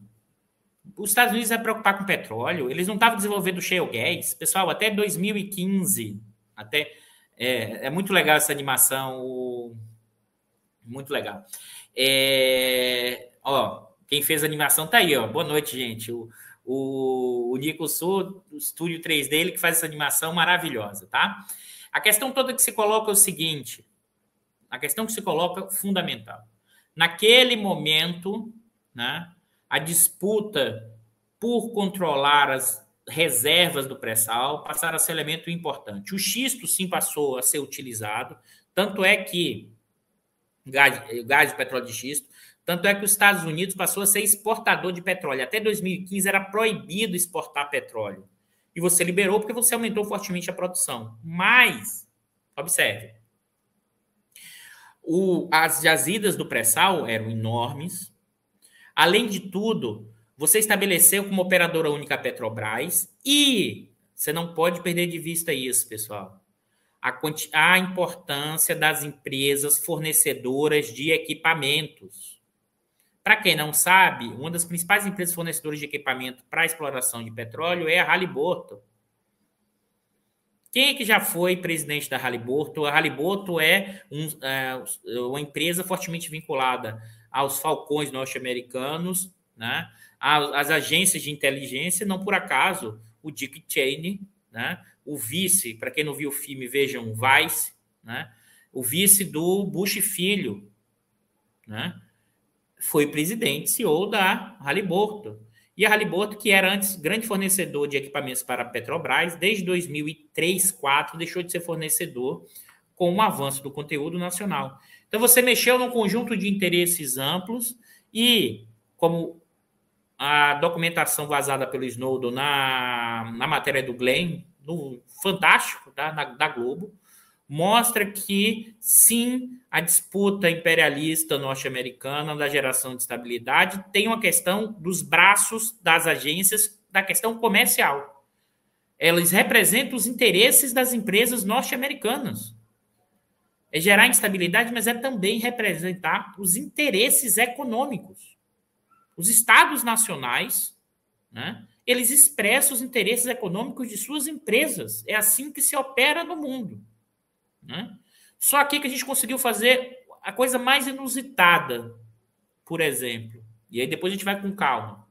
Os Estados Unidos vai preocupar com petróleo, eles não estavam desenvolvendo shale gas. Pessoal, até 2015, até é, é muito legal essa animação, o, muito legal. É, Ó, quem fez a animação tá aí, ó. Boa noite, gente. O, o, o Nico Sul, o estúdio 3 dele, que faz essa animação maravilhosa, tá? A questão toda que se coloca é o seguinte: a questão que se coloca é fundamental. Naquele momento, né, a disputa por controlar as reservas do pré-sal passaram a ser elemento importante. O xisto sim passou a ser utilizado, tanto é que gás, gás de petróleo de xisto tanto é que os Estados Unidos passou a ser exportador de petróleo. Até 2015 era proibido exportar petróleo. E você liberou porque você aumentou fortemente a produção. Mas, observe, o, as jazidas do pré-sal eram enormes. Além de tudo, você estabeleceu como operadora única a Petrobras e você não pode perder de vista isso, pessoal. A, a importância das empresas fornecedoras de equipamentos. Para quem não sabe, uma das principais empresas fornecedoras de equipamento para exploração de petróleo é a Halliburton. Quem é que já foi presidente da Halliburton? A Halliburton é, um, é uma empresa fortemente vinculada aos falcões norte-americanos, né? às agências de inteligência, não por acaso o Dick Cheney, né? o vice, para quem não viu o filme, vejam Vice, né? o vice do Bush Filho, né? Foi presidente, CEO da Halliburton. E a Halliburton, que era antes grande fornecedor de equipamentos para a Petrobras, desde 2003, 2004, deixou de ser fornecedor com o avanço do conteúdo nacional. Então, você mexeu num conjunto de interesses amplos e, como a documentação vazada pelo Snowden na, na matéria do Glenn, no Fantástico, tá? na, da Globo, mostra que sim, a disputa imperialista norte-americana da geração de estabilidade tem uma questão dos braços das agências da questão comercial. Elas representam os interesses das empresas norte-americanas. É gerar instabilidade, mas é também representar os interesses econômicos. Os estados nacionais, né, eles expressam os interesses econômicos de suas empresas. É assim que se opera no mundo. Né? Só aqui que a gente conseguiu fazer a coisa mais inusitada, por exemplo. E aí depois a gente vai com calma.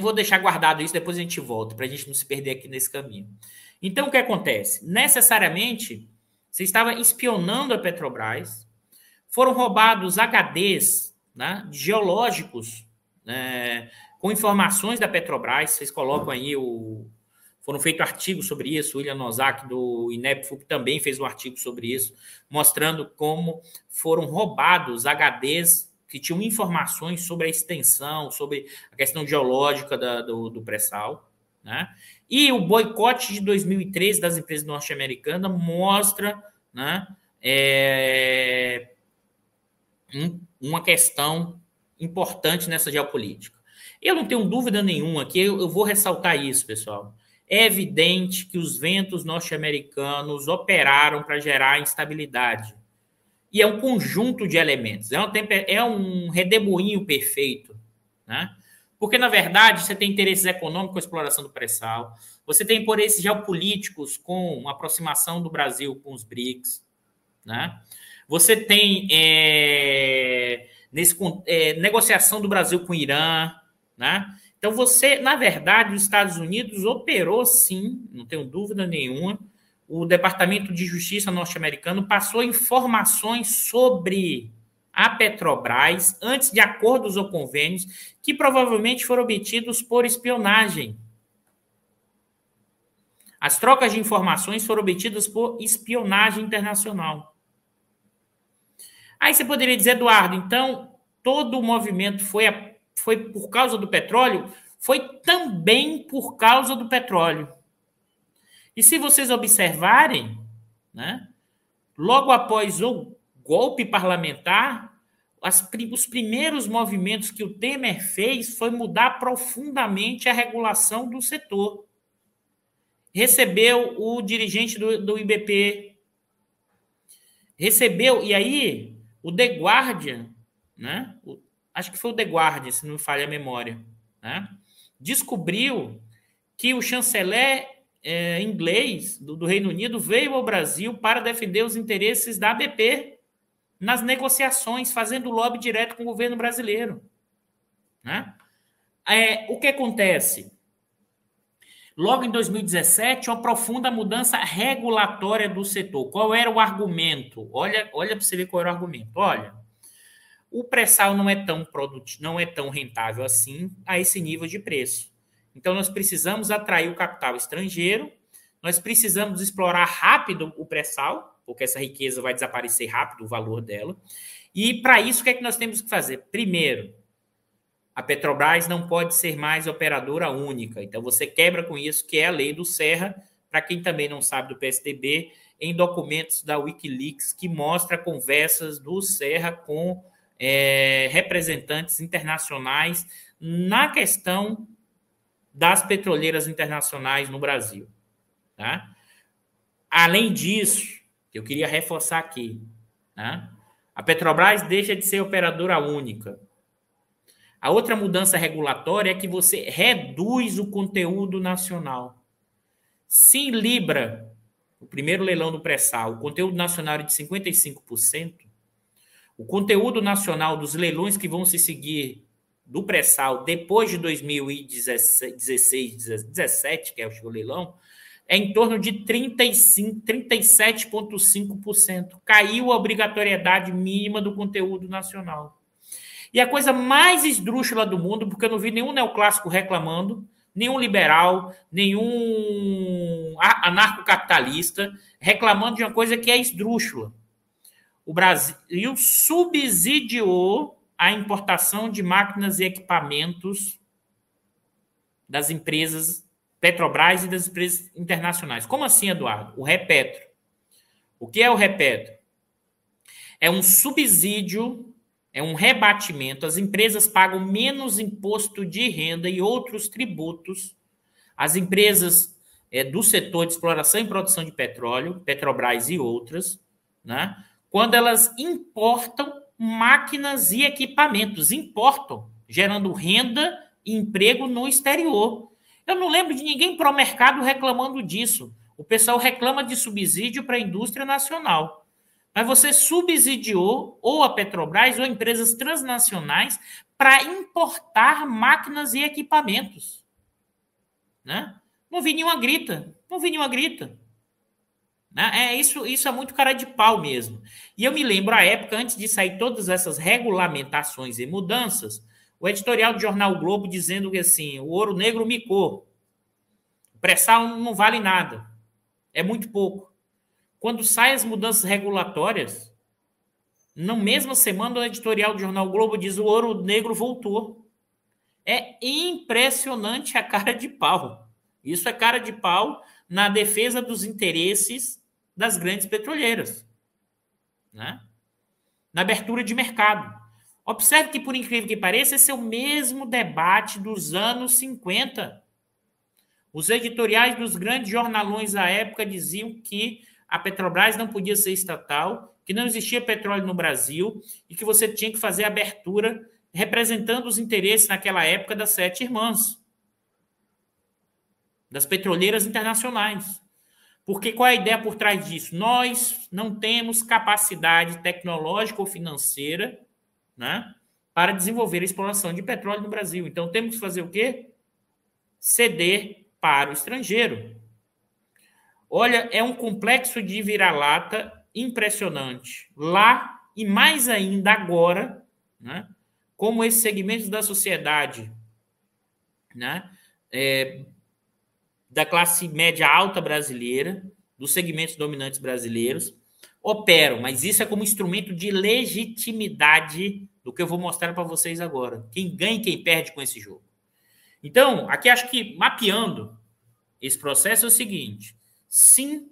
Vou deixar guardado isso, depois a gente volta, para a gente não se perder aqui nesse caminho. Então, o que acontece? Necessariamente, você estava espionando a Petrobras, foram roubados HDs né, geológicos né, com informações da Petrobras, vocês colocam aí o, foram feitos artigos sobre isso. William Nozak, do INEPFUP, também fez um artigo sobre isso, mostrando como foram roubados HDs que tinham informações sobre a extensão, sobre a questão geológica da, do, do pré-sal. Né? E o boicote de 2013 das empresas norte-americanas mostra né, é, um, uma questão importante nessa geopolítica. Eu não tenho dúvida nenhuma que eu, eu vou ressaltar isso, pessoal é evidente que os ventos norte-americanos operaram para gerar instabilidade. E é um conjunto de elementos, é um, é um redemoinho perfeito. Né? Porque, na verdade, você tem interesses econômicos com a exploração do pré-sal, você tem interesses geopolíticos com a aproximação do Brasil com os BRICS, né? você tem é, nesse, é, negociação do Brasil com o Irã, né? Então, você, na verdade, os Estados Unidos operou sim, não tenho dúvida nenhuma. O Departamento de Justiça norte-americano passou informações sobre à Petrobras antes de acordos ou convênios que provavelmente foram obtidos por espionagem. As trocas de informações foram obtidas por espionagem internacional. Aí você poderia dizer, Eduardo, então todo o movimento foi, a, foi por causa do petróleo? Foi também por causa do petróleo. E se vocês observarem, né, logo após o golpe parlamentar, as, os primeiros movimentos que o Temer fez foi mudar profundamente a regulação do setor recebeu o dirigente do, do IBP, recebeu, e aí o The Guardian, né? O, acho que foi o The Guardian, se não me falha a memória, né? descobriu que o chanceler é, inglês do, do, Reino Unido veio ao Brasil para defender os interesses da ABP nas negociações, fazendo lobby direto com o governo brasileiro. Né? É, o que acontece? Logo em 2017, uma profunda mudança regulatória do setor. Qual era o argumento? Olha, olha para você ver qual era o argumento. Olha, o pré-sal não é tão produtivo, não é tão rentável assim a esse nível de preço. Então nós precisamos atrair o capital estrangeiro, nós precisamos explorar rápido o pré-sal, porque essa riqueza vai desaparecer rápido o valor dela. E para isso o que é que nós temos que fazer? Primeiro, a Petrobras não pode ser mais operadora única. Então, você quebra com isso, que é a lei do Serra, para quem também não sabe do PSDB, em documentos da Wikileaks, que mostra conversas do Serra com é, representantes internacionais na questão das petroleiras internacionais no Brasil. Tá? Além disso, eu queria reforçar aqui, tá? a Petrobras deixa de ser operadora única. A outra mudança regulatória é que você reduz o conteúdo nacional. Se Libra, o primeiro leilão do pré-sal, o conteúdo nacional é de 55%, o conteúdo nacional dos leilões que vão se seguir do pré-sal depois de 2016, 17, que é o leilão, é em torno de 35, 37,5%. Caiu a obrigatoriedade mínima do conteúdo nacional. E a coisa mais esdrúxula do mundo, porque eu não vi nenhum neoclássico reclamando, nenhum liberal, nenhum anarcocapitalista reclamando de uma coisa que é esdrúxula. O Brasil subsidiou a importação de máquinas e equipamentos das empresas Petrobras e das empresas internacionais. Como assim, Eduardo? O Repetro. O que é o Repetro? É um subsídio é um rebatimento. As empresas pagam menos imposto de renda e outros tributos. As empresas é, do setor de exploração e produção de petróleo, Petrobras e outras, né? Quando elas importam máquinas e equipamentos, importam, gerando renda e emprego no exterior. Eu não lembro de ninguém pro mercado reclamando disso. O pessoal reclama de subsídio para a indústria nacional mas você subsidiou ou a Petrobras ou empresas transnacionais para importar máquinas e equipamentos. Né? Não vi nenhuma grita, não vi nenhuma grita. Né? É, isso, isso é muito cara de pau mesmo. E eu me lembro a época, antes de sair todas essas regulamentações e mudanças, o editorial do jornal o Globo dizendo que assim, o ouro negro micou. O não vale nada. É muito pouco. Quando saem as mudanças regulatórias, na mesma semana, o editorial do Jornal Globo diz o ouro negro voltou. É impressionante a cara de pau. Isso é cara de pau na defesa dos interesses das grandes petroleiras. Né? Na abertura de mercado. Observe que, por incrível que pareça, esse é o mesmo debate dos anos 50. Os editoriais dos grandes jornalões à época diziam que a Petrobras não podia ser estatal, que não existia petróleo no Brasil e que você tinha que fazer abertura representando os interesses naquela época das sete irmãs, das petroleiras internacionais. Porque qual é a ideia por trás disso? Nós não temos capacidade tecnológica ou financeira né, para desenvolver a exploração de petróleo no Brasil. Então temos que fazer o quê? Ceder para o estrangeiro. Olha, é um complexo de vira-lata impressionante. Lá e mais ainda agora, né, como esses segmentos da sociedade, né, é, da classe média alta brasileira, dos segmentos dominantes brasileiros, operam, mas isso é como instrumento de legitimidade do que eu vou mostrar para vocês agora. Quem ganha e quem perde com esse jogo. Então, aqui acho que mapeando esse processo é o seguinte: sim,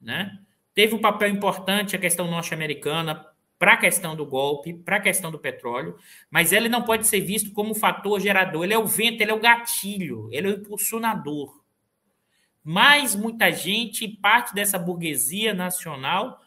né? Teve um papel importante a questão norte-americana para a questão do golpe, para a questão do petróleo, mas ele não pode ser visto como fator gerador. Ele é o vento, ele é o gatilho, ele é o impulsionador. Mas muita gente, parte dessa burguesia nacional,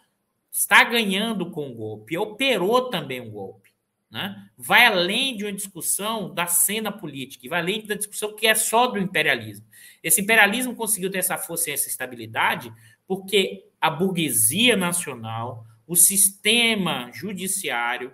está ganhando com o golpe, operou também um golpe. Né? Vai além de uma discussão da cena política, vai além da discussão que é só do imperialismo. Esse imperialismo conseguiu ter essa força e essa estabilidade porque a burguesia nacional, o sistema judiciário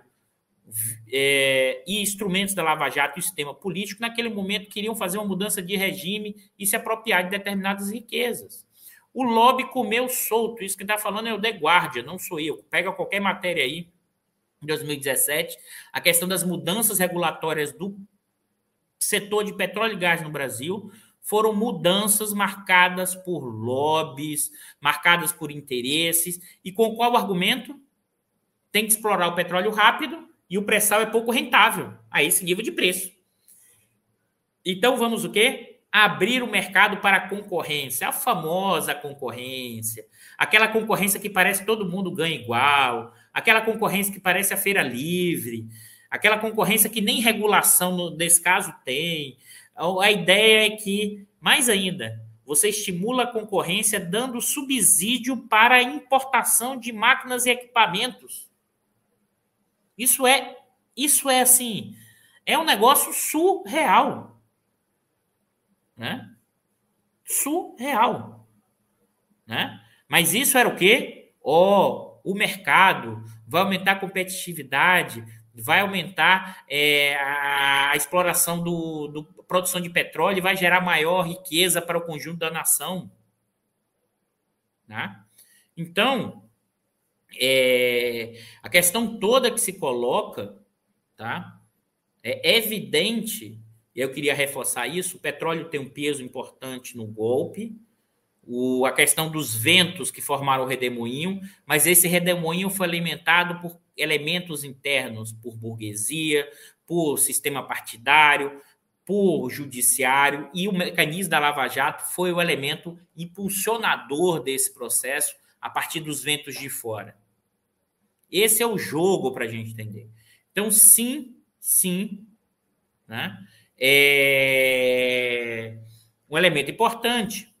é, e instrumentos da Lava Jato e o sistema político, naquele momento, queriam fazer uma mudança de regime e se apropriar de determinadas riquezas. O lobby comeu solto, isso que está falando é o The Guardian, não sou eu. Pega qualquer matéria aí, em 2017, a questão das mudanças regulatórias do setor de petróleo e gás no Brasil foram mudanças marcadas por lobbies, marcadas por interesses, e com qual argumento? Tem que explorar o petróleo rápido e o pré-sal é pouco rentável a esse nível de preço. Então vamos o quê? Abrir o mercado para a concorrência, a famosa concorrência, aquela concorrência que parece todo mundo ganha igual, aquela concorrência que parece a feira livre, aquela concorrência que nem regulação nesse caso tem. A ideia é que, mais ainda, você estimula a concorrência dando subsídio para a importação de máquinas e equipamentos isso é, isso é assim, é um negócio surreal, né? Surreal, né? Mas isso era o quê? Ó, oh, o mercado vai aumentar a competitividade, vai aumentar é, a, a, exploração do, do produção de petróleo vai gerar maior riqueza para o conjunto da nação. Né? Então, é, a questão toda que se coloca, tá? É evidente, e eu queria reforçar isso, o petróleo tem um peso importante no golpe, o, a questão dos ventos que formaram o redemoinho, mas esse redemoinho foi alimentado por elementos internos, por burguesia, por sistema partidário, por judiciário, e o mecanismo da Lava Jato foi o elemento impulsionador desse processo a partir dos ventos de fora. Esse é o jogo para a gente entender. Então, sim, sim, né? É... um elemento importante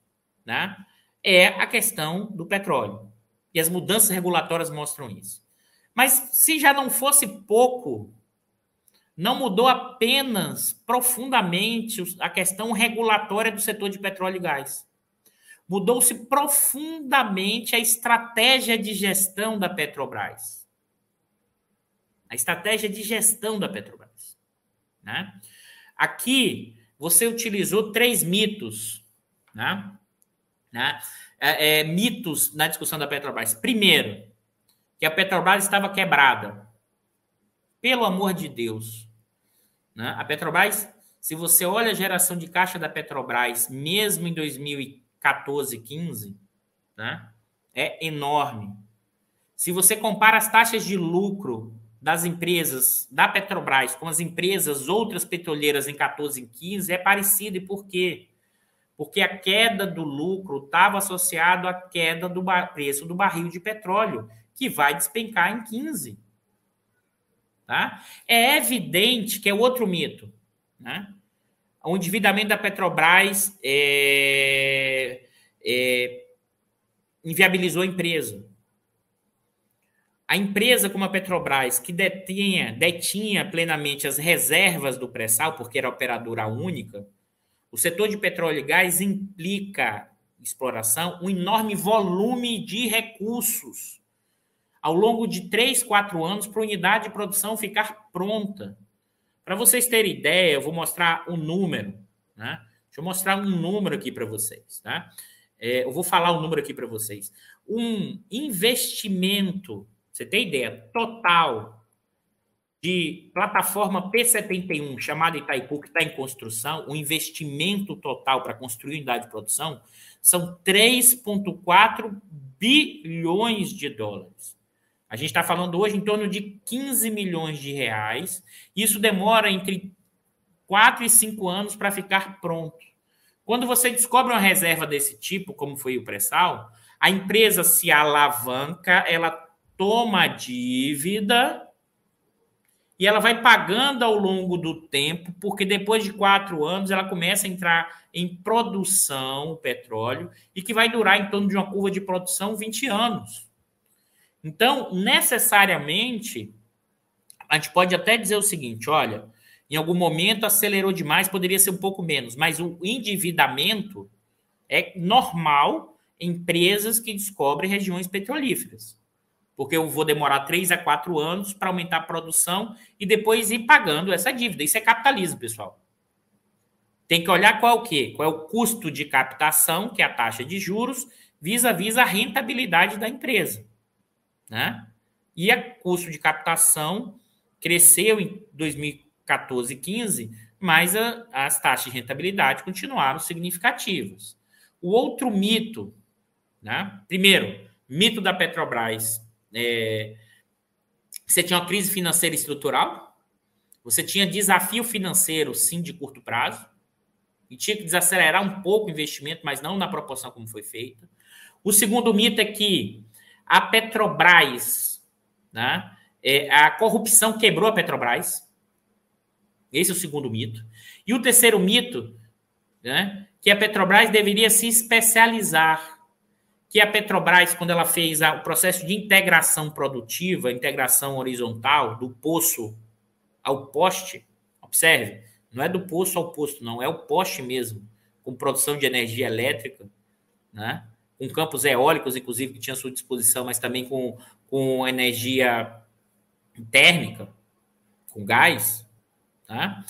né? é a questão do petróleo. E as mudanças regulatórias mostram isso. Mas se já não fosse pouco, não mudou apenas profundamente a questão regulatória do setor de petróleo e gás. Mudou-se profundamente a estratégia de gestão da Petrobras a estratégia de gestão da Petrobras. Né? Aqui, você utilizou três mitos, né? né? É, é, mitos na discussão da Petrobras. Primeiro, que a Petrobras estava quebrada. Pelo amor de Deus. Né? A Petrobras, se você olha a geração de caixa da Petrobras, mesmo em 2014, 15, né? é enorme. Se você compara as taxas de lucro das empresas da Petrobras com as empresas outras petroleiras em 14 e 15 é parecido. E por quê? Porque a queda do lucro estava associado à queda do preço do barril de petróleo, que vai despencar em 15. Tá? É evidente que é outro mito. Né? O endividamento da Petrobras é, é, inviabilizou a empresa a empresa como a Petrobras, que detinha, detinha plenamente as reservas do pré-sal, porque era operadora única, o setor de petróleo e gás implica exploração um enorme volume de recursos ao longo de três, quatro anos para a unidade de produção ficar pronta. Para vocês terem ideia, eu vou mostrar um número. Né? Deixa eu mostrar um número aqui para vocês. Tá? É, eu vou falar um número aqui para vocês. Um investimento Você tem ideia? Total de plataforma P71, chamada Itaipu, que está em construção, o investimento total para construir unidade de produção são 3,4 bilhões de dólares. A gente está falando hoje em torno de 15 milhões de reais. Isso demora entre 4 e 5 anos para ficar pronto. Quando você descobre uma reserva desse tipo, como foi o pré-sal, a empresa se alavanca, ela toma dívida e ela vai pagando ao longo do tempo, porque depois de quatro anos ela começa a entrar em produção o petróleo e que vai durar em torno de uma curva de produção 20 anos. Então, necessariamente, a gente pode até dizer o seguinte: olha, em algum momento acelerou demais, poderia ser um pouco menos, mas o endividamento é normal em empresas que descobrem regiões petrolíferas porque eu vou demorar três a quatro anos para aumentar a produção e depois ir pagando essa dívida. Isso é capitalismo, pessoal. Tem que olhar qual é o quê? Qual é o custo de captação, que é a taxa de juros, vis-à-vis a rentabilidade da empresa. Né? E o custo de captação cresceu em 2014 e 15, mas a, as taxas de rentabilidade continuaram significativas. O outro mito, né? primeiro, mito da Petrobras é, você tinha uma crise financeira estrutural, você tinha desafio financeiro, sim, de curto prazo, e tinha que desacelerar um pouco o investimento, mas não na proporção como foi feita. O segundo mito é que a Petrobras, né, é, a corrupção quebrou a Petrobras. Esse é o segundo mito. E o terceiro mito, né, que a Petrobras deveria se especializar que a Petrobras, quando ela fez o processo de integração produtiva, integração horizontal, do poço ao poste, observe, não é do poço ao posto, não, é o poste mesmo, com produção de energia elétrica, né? Com campos eólicos, inclusive, que tinha à sua disposição, mas também com, com energia térmica, com gás. Tá?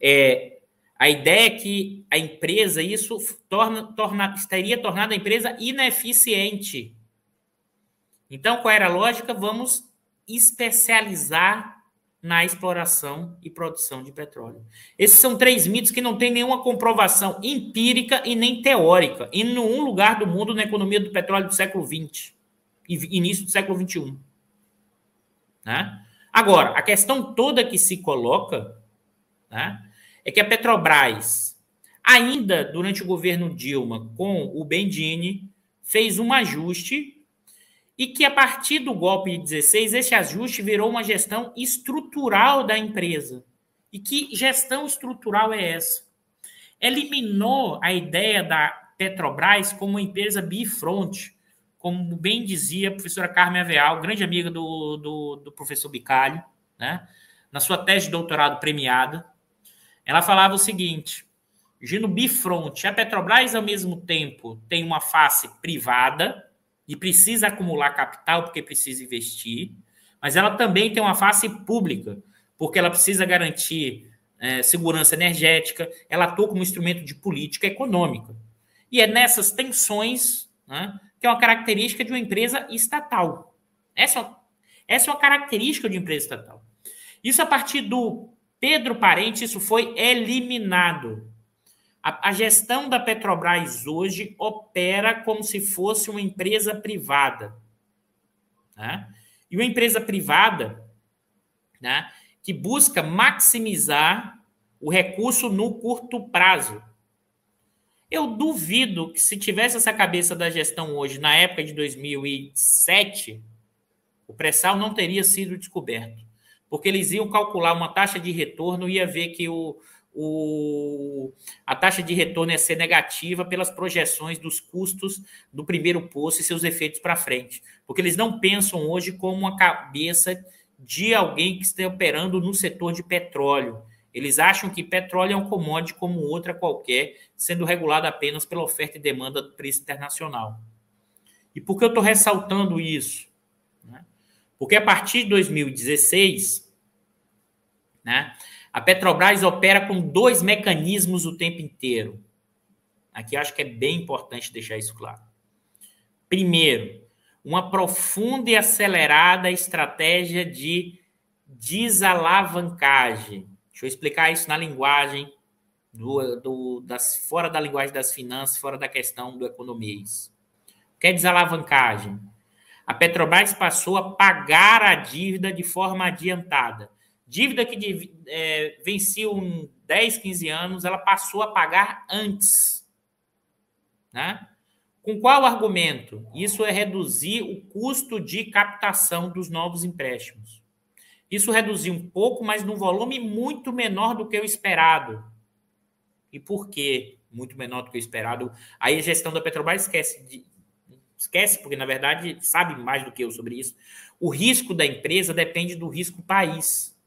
É, a ideia é que a empresa, isso torna, torna, estaria tornando a empresa ineficiente. Então, qual era a lógica? Vamos especializar na exploração e produção de petróleo. Esses são três mitos que não têm nenhuma comprovação empírica e nem teórica em nenhum lugar do mundo na economia do petróleo do século XX e início do século XXI. Né? Agora, a questão toda que se coloca né, é que a Petrobras, ainda durante o governo Dilma, com o Bendini, fez um ajuste e que a partir do golpe de 16, esse ajuste virou uma gestão estrutural da empresa. E que gestão estrutural é essa? Eliminou a ideia da Petrobras como uma empresa bifronte, como bem dizia a professora Carmen Aveal, grande amiga do, do, do professor Bicalho, né? na sua tese de doutorado premiada, ela falava o seguinte: Gino Bifront, a Petrobras, ao mesmo tempo, tem uma face privada e precisa acumular capital porque precisa investir, mas ela também tem uma face pública, porque ela precisa garantir é, segurança energética, ela atua como instrumento de política econômica. E é nessas tensões né, que é uma característica de uma empresa estatal. Essa, essa é uma característica de uma empresa estatal. Isso a partir do Pedro Parente, isso foi eliminado. A, a, gestão da Petrobras hoje opera como se fosse uma empresa privada. Né? E uma empresa privada né, que busca maximizar o recurso no curto prazo. Eu duvido que se tivesse essa cabeça da gestão hoje, na época de 2007, o pré-sal não teria sido descoberto porque eles iam calcular uma taxa de retorno e ia ver que o, o, a taxa de retorno ia ser negativa pelas projeções dos custos do primeiro poço e seus efeitos para frente. Porque eles não pensam hoje como uma cabeça de alguém que está operando no setor de petróleo. Eles acham que petróleo é um commodity como outra qualquer, sendo regulado apenas pela oferta e demanda do preço internacional. E por que eu estou ressaltando isso? Porque a partir de 2016, né, a Petrobras opera com dois mecanismos o tempo inteiro. Aqui acho que é bem importante deixar isso claro. Primeiro, uma profunda e acelerada estratégia de desalavancagem. Deixa eu explicar isso na linguagem do, do, das, fora da linguagem das finanças, fora da questão do economês. O que é desalavancagem? A Petrobras passou a pagar a dívida de forma adiantada. Dívida que é, vencia em 10, 15 anos, ela passou a pagar antes. Né? Com qual argumento? Isso é reduzir o custo de captação dos novos empréstimos. Isso reduziu um pouco, mas num volume muito menor do que o esperado. E por quê? Muito menor do que o esperado. Aí a gestão da Petrobras esquece de, esquece, porque na verdade sabe mais do que eu sobre isso. O risco da empresa depende do risco país.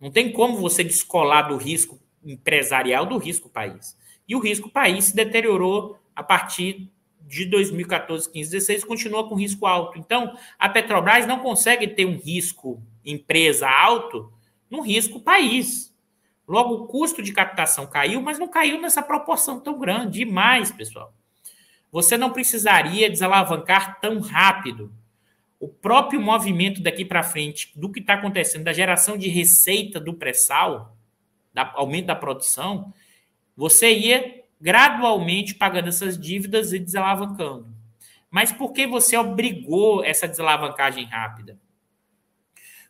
Não tem como você descolar do risco empresarial do risco país. E o risco país se deteriorou a partir de 2014, 15, 16 continua com risco alto. Então, a Petrobras não consegue ter um risco empresa alto no risco país. Logo, o custo de captação caiu, mas não caiu nessa proporção tão grande. Demais, pessoal. Você não precisaria desalavancar tão rápido. O próprio movimento daqui para frente, do que está acontecendo, da geração de receita do pré-sal, da aumento da produção, você ia gradualmente pagando essas dívidas e desalavancando. Mas por que você obrigou essa desalavancagem rápida?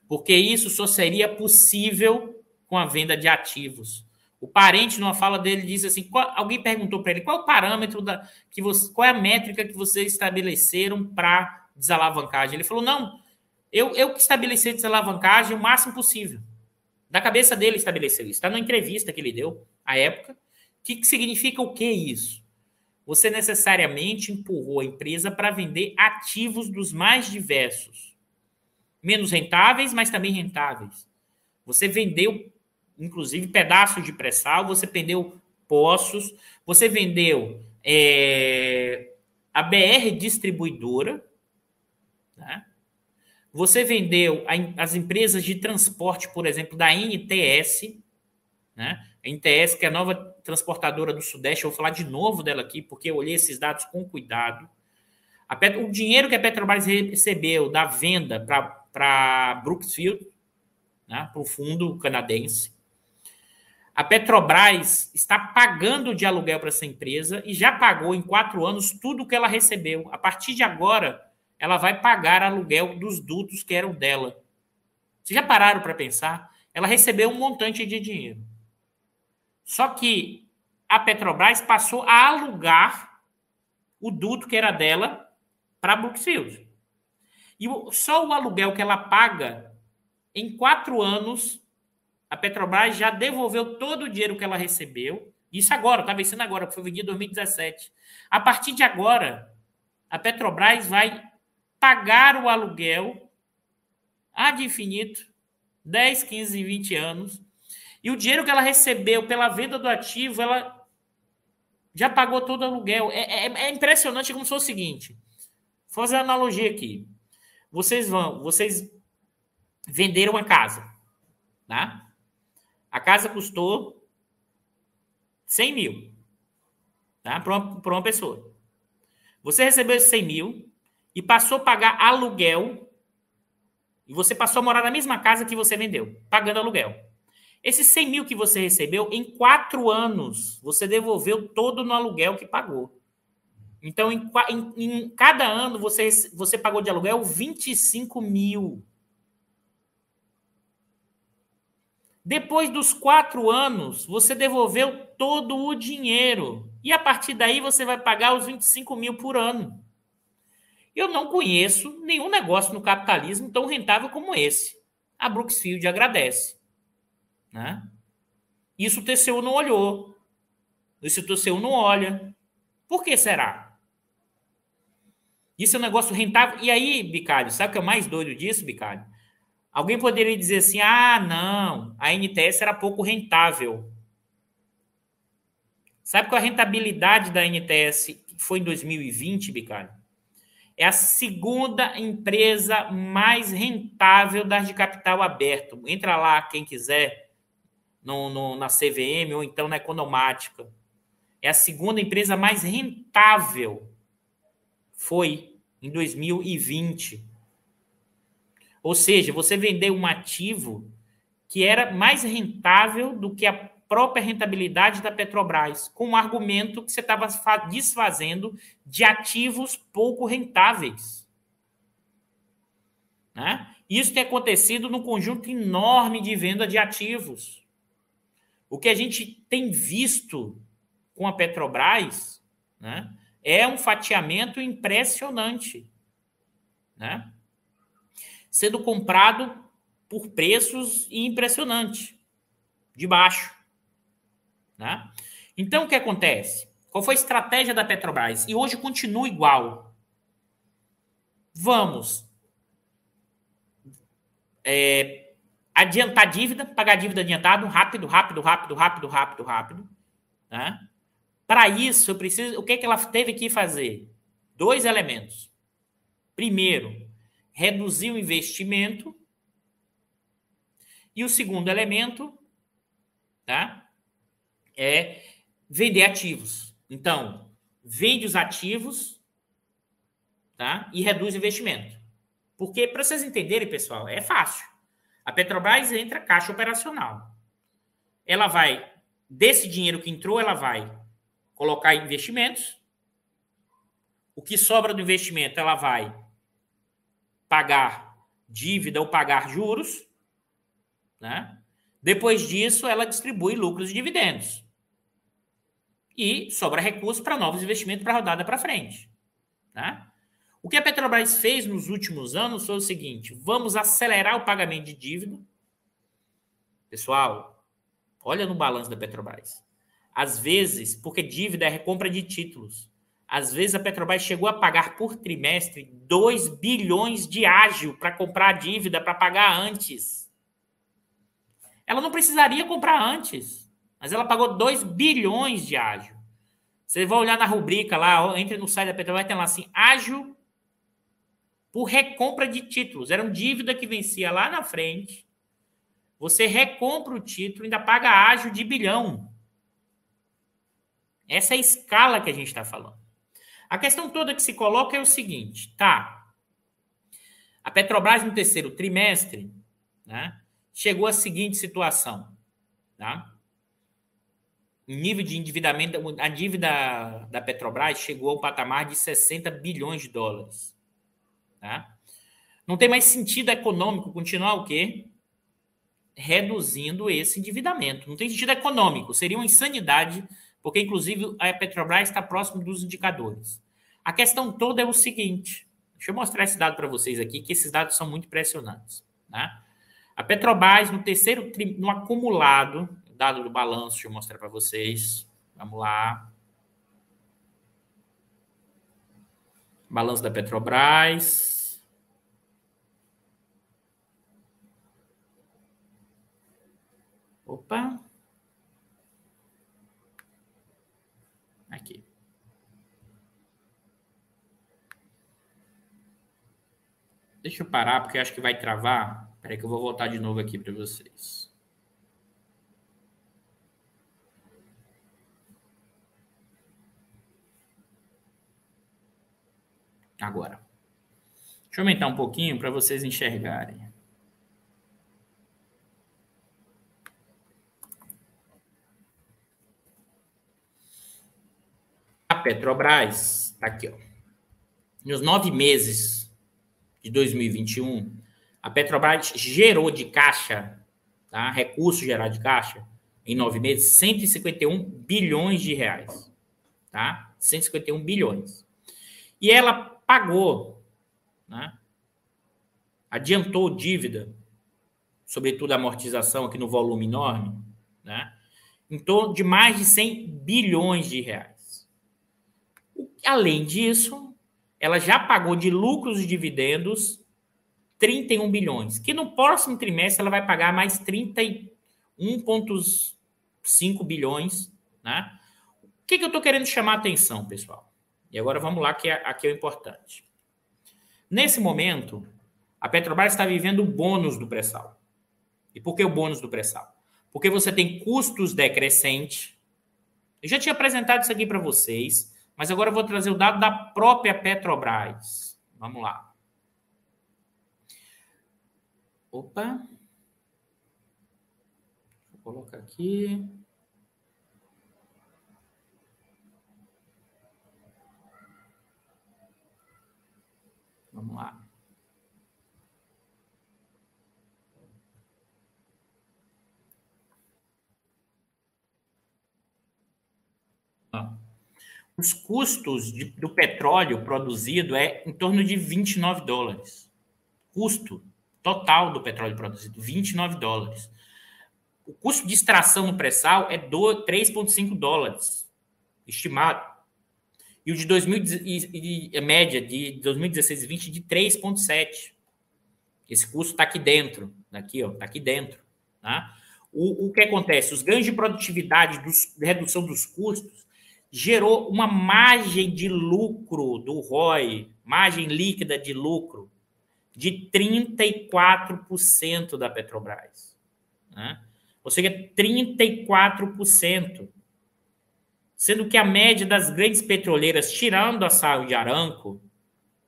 Porque isso só seria possível com a venda de ativos. O parente, numa fala dele, diz assim: qual, alguém perguntou para ele qual o parâmetro da, que você, qual é a métrica que vocês estabeleceram para desalavancagem? Ele falou: não, eu, eu que estabeleci a desalavancagem o máximo possível. Da cabeça dele estabeleceu isso. Está na entrevista que ele deu à época que, que significa o que isso? Você necessariamente empurrou a empresa para vender ativos dos mais diversos. Menos rentáveis, mas também rentáveis. Você vendeu, inclusive, pedaços de pré-sal, você vendeu poços, você vendeu é, a BR distribuidora? Você vendeu as empresas de transporte, por exemplo, da NTS, né? A NTS, que é a nova transportadora do Sudeste, eu vou falar de novo dela aqui, porque eu olhei esses dados com cuidado. Pet... o dinheiro que a Petrobras recebeu da venda para Brookfield, né, para o fundo canadense, a Petrobras está pagando de aluguel para essa empresa e já pagou em quatro anos tudo que ela recebeu. A partir de agora, ela vai pagar aluguel dos dutos que eram dela. Vocês já pararam para pensar? Ela recebeu um montante de dinheiro. Só que a Petrobras passou a alugar o duto que era dela para a Brookfield. E só o aluguel que ela paga, em quatro anos, a Petrobras já devolveu todo o dinheiro que ela recebeu. Isso agora, está vencendo agora, foi vendido em 2017. A partir de agora, a Petrobras vai pagar o aluguel ad infinito, 10, 15, 20 anos, e o dinheiro que ela recebeu pela venda do ativo, ela já pagou todo o aluguel. É, é, é impressionante como se fosse o seguinte. Vou fazer uma analogia aqui. Vocês vão, vocês venderam uma casa, tá? A casa custou 100 mil, tá? Para uma, uma pessoa. Você recebeu esses 100 mil e passou a pagar aluguel e você passou a morar na mesma casa que você vendeu, pagando aluguel. Esses 100 mil que você recebeu, em quatro anos, você devolveu todo no aluguel que pagou. Então, em, em, em cada ano, você, você pagou de aluguel 25 mil. Depois dos quatro anos, você devolveu todo o dinheiro. E a partir daí, você vai pagar os 25 mil por ano. Eu não conheço nenhum negócio no capitalismo tão rentável como esse. A Brooksfield agradece. Né? Isso o TCU não olhou. Isso o TCU não olha. Por que será? Isso é um negócio rentável. E aí, Bicalho, sabe o que é mais doido disso, Bicalho? Alguém poderia dizer assim: ah, não, a NTS era pouco rentável. Sabe qual a rentabilidade da NTS foi em 2020, Bicalho? É a segunda empresa mais rentável das de capital aberto. Entra lá, quem quiser no, no, na CVM ou então na Economática. É a segunda empresa mais rentável. Foi em 2020. Ou seja, você vendeu um ativo que era mais rentável do que a própria rentabilidade da Petrobras, com o argumento que você estava desfazendo de ativos pouco rentáveis. Né? Isso tem acontecido no conjunto enorme de venda de ativos. O que a gente tem visto com a Petrobras né, é um fatiamento impressionante. Né? Sendo comprado por preços impressionantes, de baixo. Né? Então, o que acontece? Qual foi a estratégia da Petrobras? E hoje continua igual. Vamos é, adiantar dívida, pagar dívida adiantado, rápido, rápido, rápido, rápido, rápido, rápido. Né? Para isso, eu preciso. O que, é que ela teve que fazer? Dois elementos. Primeiro, reduzir o investimento. E o segundo elemento, tá? É vender ativos. Então, vende os ativos, tá? E reduz o investimento. Porque, para vocês entenderem, pessoal, é fácil. A Petrobras entra caixa operacional. Ela vai, desse dinheiro que entrou, ela vai colocar em investimentos. O que sobra do investimento, ela vai pagar dívida ou pagar juros. Né? Depois disso, ela distribui lucros e dividendos. E sobra recurso para novos investimentos para rodada para frente. Né? O que a Petrobras fez nos últimos anos foi o seguinte: vamos acelerar o pagamento de dívida. Pessoal, olha no balanço da Petrobras. Às vezes, porque dívida é recompra de títulos, às vezes a Petrobras chegou a pagar por trimestre 2 bilhões de ágil para comprar a dívida, para pagar antes. Ela não precisaria comprar antes, mas ela pagou 2 bilhões de ágil. Você vai olhar na rubrica lá, entre no site da Petrobras, tem lá assim, ágil por recompra de títulos. Era uma dívida que vencia lá na frente. Você recompra o título e ainda paga ágio de bilhão. Essa é a escala que a gente está falando. A questão toda que se coloca é o seguinte, tá? A Petrobras no terceiro trimestre, né, chegou à seguinte situação, tá? Nível de endividamento, a dívida da Petrobras chegou ao patamar de 60 bilhões de dólares. Tá? Não tem mais sentido econômico continuar o quê? Reduzindo esse endividamento. Não tem sentido econômico. Seria uma insanidade, porque, inclusive, a Petrobras está próximo dos indicadores. A questão toda é o seguinte: deixa eu mostrar esse dado para vocês aqui, que esses dados são muito impressionantes. Tá? A Petrobras, no terceiro, no acumulado, dado do balanço, deixa eu mostrar para vocês. Vamos lá. Balanço da Petrobras. Opa. Aqui. Deixa eu parar, porque acho que vai travar. Espera que eu vou voltar de novo aqui para vocês. Agora. Deixa eu aumentar um pouquinho para vocês enxergarem. Petrobras, tá aqui, ó. Nos nove meses de 2021, a Petrobras gerou de caixa, tá? recurso gerado de caixa, em nove meses, 151 bilhões de reais. Tá? 151 bilhões. E ela pagou, né? adiantou dívida, sobretudo a amortização aqui no volume enorme, né? em torno de mais de 100 bilhões de reais. Além disso, ela já pagou de lucros e dividendos 31 bilhões, que no próximo trimestre ela vai pagar mais 31,5 bilhões. Né? O que, que eu estou querendo chamar a atenção, pessoal? E agora vamos lá, que é, aqui é o importante. Nesse momento, a Petrobras está vivendo o bônus do pré-sal. E por que o bônus do pré-sal? Porque você tem custos decrescentes. Eu já tinha apresentado isso aqui para vocês. Mas agora eu vou trazer o dado da própria Petrobras. Vamos lá. Opa. Vou colocar aqui. Vamos lá. Os custos de, do petróleo produzido é em torno de 29 dólares. Custo total do petróleo produzido, 29 dólares. O custo de extração no pré-sal é 3,5 dólares, estimado. E o de 2000, e, e, média de 2016 e 20 de 3,7. Esse custo está aqui dentro, aqui, ó, está aqui dentro. Tá? O, o que acontece? Os ganhos de produtividade, dos, de redução dos custos, gerou uma margem de lucro do ROI, margem líquida de lucro, de 34% da Petrobras. Né? Ou seja, 34% sendo que a média das grandes petroleiras, tirando a Saúde Aranco,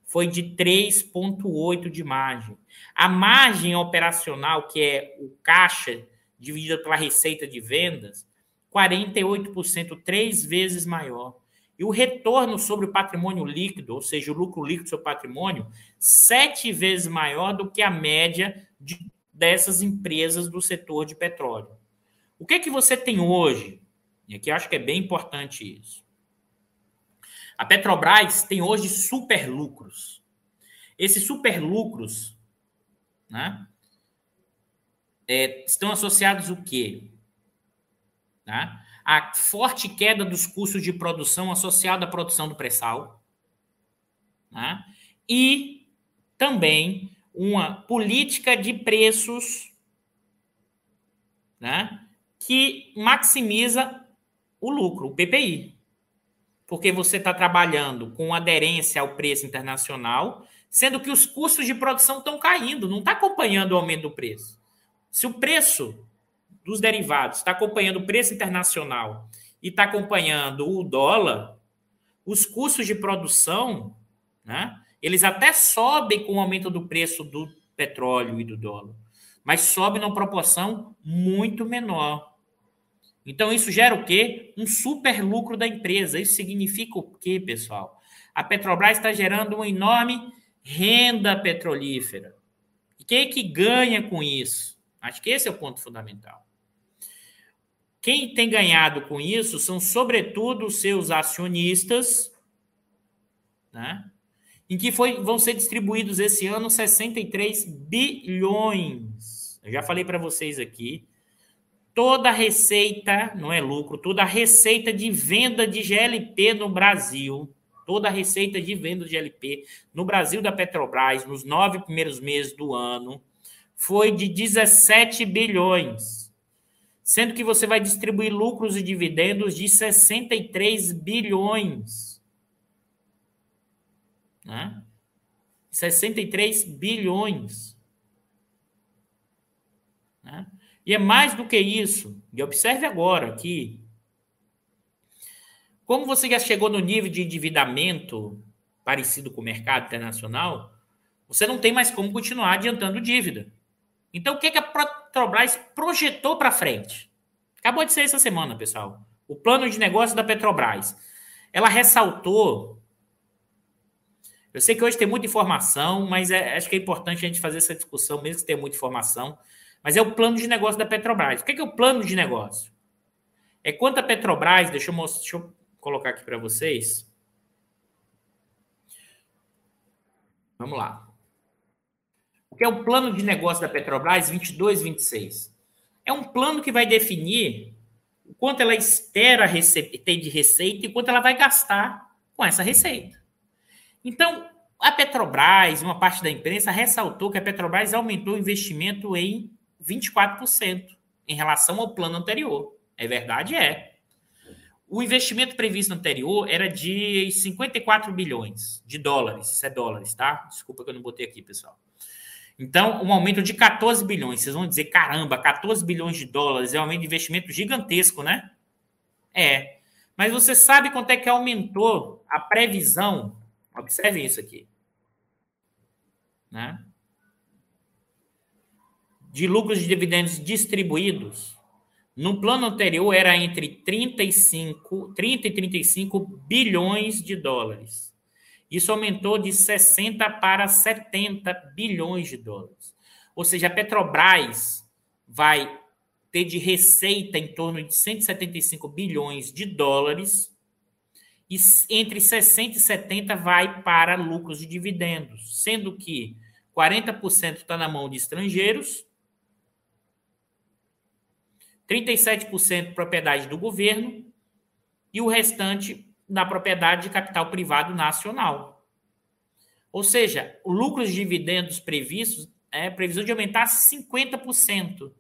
foi de 3,8 de margem. A margem operacional, que é o caixa dividida pela receita de vendas, 48%, três vezes maior. E o retorno sobre o patrimônio líquido, ou seja, o lucro líquido sobre o patrimônio, sete vezes maior do que a média de, dessas empresas do setor de petróleo. O que é que você tem hoje? E aqui eu acho que é bem importante isso. A Petrobras tem hoje super lucros. Esses super lucros né, é, estão associados o quê? Né? A forte queda dos custos de produção associada à produção do pré-sal. Né? E também uma política de preços né, que maximiza o lucro, o PPI. Porque você está trabalhando com aderência ao preço internacional, sendo que os custos de produção estão caindo, não está acompanhando o aumento do preço. Se o preço dos derivados está acompanhando o preço internacional e está acompanhando o dólar, os custos de produção, né, eles até sobem com o aumento do preço do petróleo e do dólar, mas sobe numa proporção muito menor. Então, isso gera o quê? Um super lucro da empresa. Isso significa o quê, pessoal? A Petrobras está gerando uma enorme renda petrolífera. E quem é que ganha com isso? Acho que esse é o ponto fundamental. Quem tem ganhado com isso são, sobretudo, os seus acionistas, né? em que foi, vão ser distribuídos esse ano 63 bilhões. Eu já falei para vocês aqui toda a receita, não é lucro, toda a receita de venda de GLP no Brasil, toda a receita de venda de GLP no Brasil da Petrobras, nos nove primeiros meses do ano, foi de 17 bilhões. Sendo que você vai distribuir lucros e dividendos de 63 bilhões. Né? 63 bilhões. Né? E é mais do que isso. E observe agora que, como você já chegou no nível de endividamento parecido com o mercado internacional, você não tem mais como continuar adiantando dívida. Então, o que, que a Petrobras projetou para frente? Acabou de ser essa semana, pessoal. O plano de negócio da Petrobras. Ela ressaltou. Eu sei que hoje tem muita informação, mas é, acho que é importante a gente fazer essa discussão, mesmo que tenha muita informação. Mas é o plano de negócio da Petrobras. O que é, que é o plano de negócio? É quanto a Petrobras, deixa eu, mostrar, deixa eu colocar aqui para vocês. Vamos lá. O que é o plano de negócio da Petrobras 22, 26? É um plano que vai definir o quanto ela espera ter de receita e quanto ela vai gastar com essa receita. Então, a Petrobras, uma parte da imprensa, ressaltou que a Petrobras aumentou o investimento em 24% em relação ao plano anterior. É verdade? É. O investimento previsto anterior era de 54 bilhões de dólares. Isso é dólares, tá? Desculpa que eu não botei aqui, pessoal. Então, um aumento de 14 bilhões. Vocês vão dizer, caramba, 14 bilhões de dólares é um aumento de investimento gigantesco, né? É. Mas você sabe quanto é que aumentou a previsão? Observem isso aqui. né, de lucros de dividendos distribuídos, no plano anterior era entre 35, 30 e 35 bilhões de dólares. Isso aumentou de 60 para 70 bilhões de dólares. Ou seja, a Petrobras vai ter de receita em torno de 175 bilhões de dólares e entre 60 e 70 vai para lucros de dividendos, sendo que 40% está na mão de estrangeiros 37% propriedade do governo e o restante na propriedade de capital privado nacional. Ou seja, o lucro de dividendos previstos é previsão de aumentar 50%.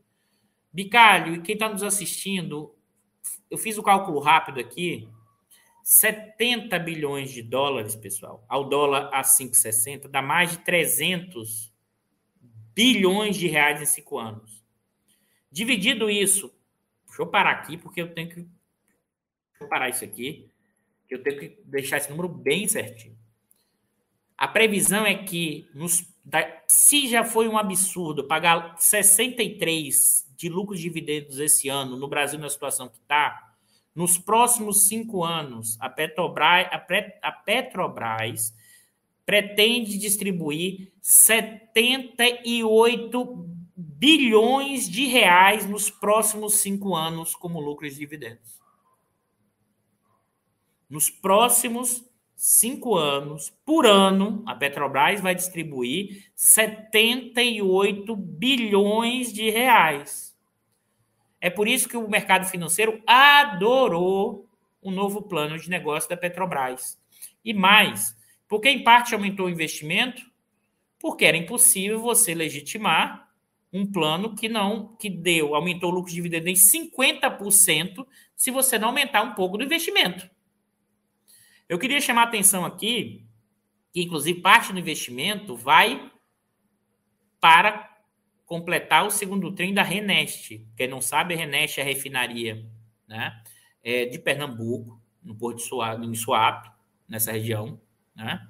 Bicalho, e quem está nos assistindo, eu fiz o cálculo rápido aqui, 70 bilhões de dólares, pessoal, ao dólar a 5,60, dá mais de 300 bilhões de reais em cinco anos. Dividido isso Deixa eu parar aqui, porque eu tenho que. Deixa eu parar isso aqui, que eu tenho que deixar esse número bem certinho. A previsão é que, nos, da, se já foi um absurdo pagar 63 de lucros de dividendos esse ano no Brasil na situação que está, nos próximos cinco anos, a Petrobras, a, a Petrobras pretende distribuir 78 bilhões de reais nos próximos cinco anos como lucros e dividendos. Nos próximos cinco anos, por ano, a Petrobras vai distribuir 78 bilhões de reais. É por isso que o mercado financeiro adorou o novo plano de negócio da Petrobras. E mais, porque em parte aumentou o investimento, porque era impossível você legitimar um plano que não que deu, aumentou o lucro de dividendo em 50% se você não aumentar um pouco do investimento. Eu queria chamar a atenção aqui que inclusive parte do investimento vai para completar o segundo trem da Reneste. Quem não sabe, a Reneste é a refinaria né, é de Pernambuco, no Porto de Suape, em Suape, nessa região. Né?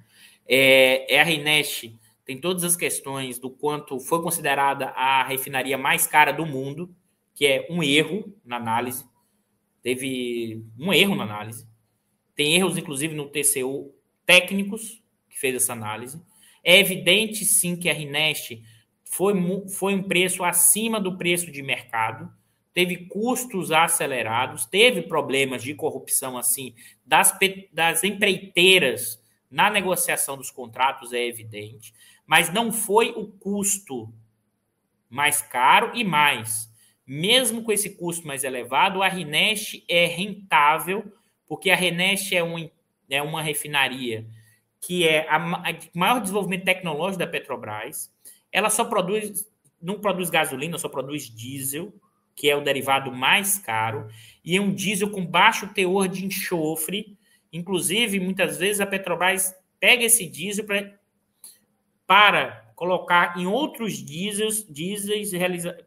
É, é a Reneste tem todas as questões do quanto foi considerada a refinaria mais cara do mundo, que é um erro na análise. Teve um erro na análise. Tem erros, inclusive, no TCU técnicos que fez essa análise. É evidente, sim, que a Rinest foi, foi um preço acima do preço de mercado, teve custos acelerados, teve problemas de corrupção, assim, das, das empreiteiras na negociação dos contratos, é evidente mas não foi o custo mais caro e mais. Mesmo com esse custo mais elevado, a Rinest é rentável, porque a Rinest é, um, é uma refinaria que é a, a maior desenvolvimento tecnológico da Petrobras. Ela só produz, não produz gasolina, só produz diesel, que é o derivado mais caro, e é um diesel com baixo teor de enxofre. Inclusive, muitas vezes a Petrobras pega esse diesel para para colocar em outros diesels, diesels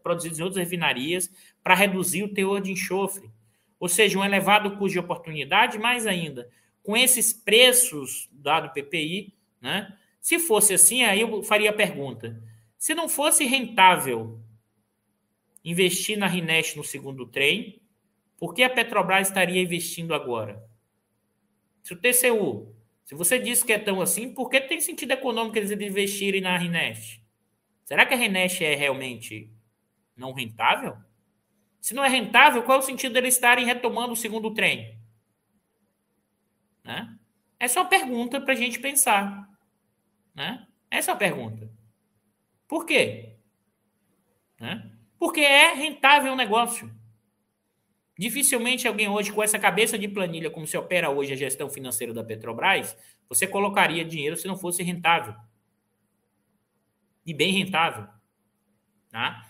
produzidos em outras refinarias para reduzir o teor de enxofre. Ou seja, um elevado custo de oportunidade, mais ainda, com esses preços dado PPI, né? Se fosse assim, aí eu faria a pergunta: se não fosse rentável investir na Rinest no segundo trem, por que a Petrobras estaria investindo agora? Se o TCU se você disse que é tão assim, por que tem sentido econômico eles investirem na Rinest? Será que a Rinest é realmente não rentável? Se não é rentável, qual é o sentido deles estarem retomando o segundo trem? Né? Essa é uma pergunta para a gente pensar. Né? Essa é a pergunta. Por quê? Né? Porque é rentável o negócio. Dificilmente alguém hoje, com essa cabeça de planilha, como se opera hoje a gestão financeira da Petrobras, você colocaria dinheiro se não fosse rentável. E bem rentável. Tá?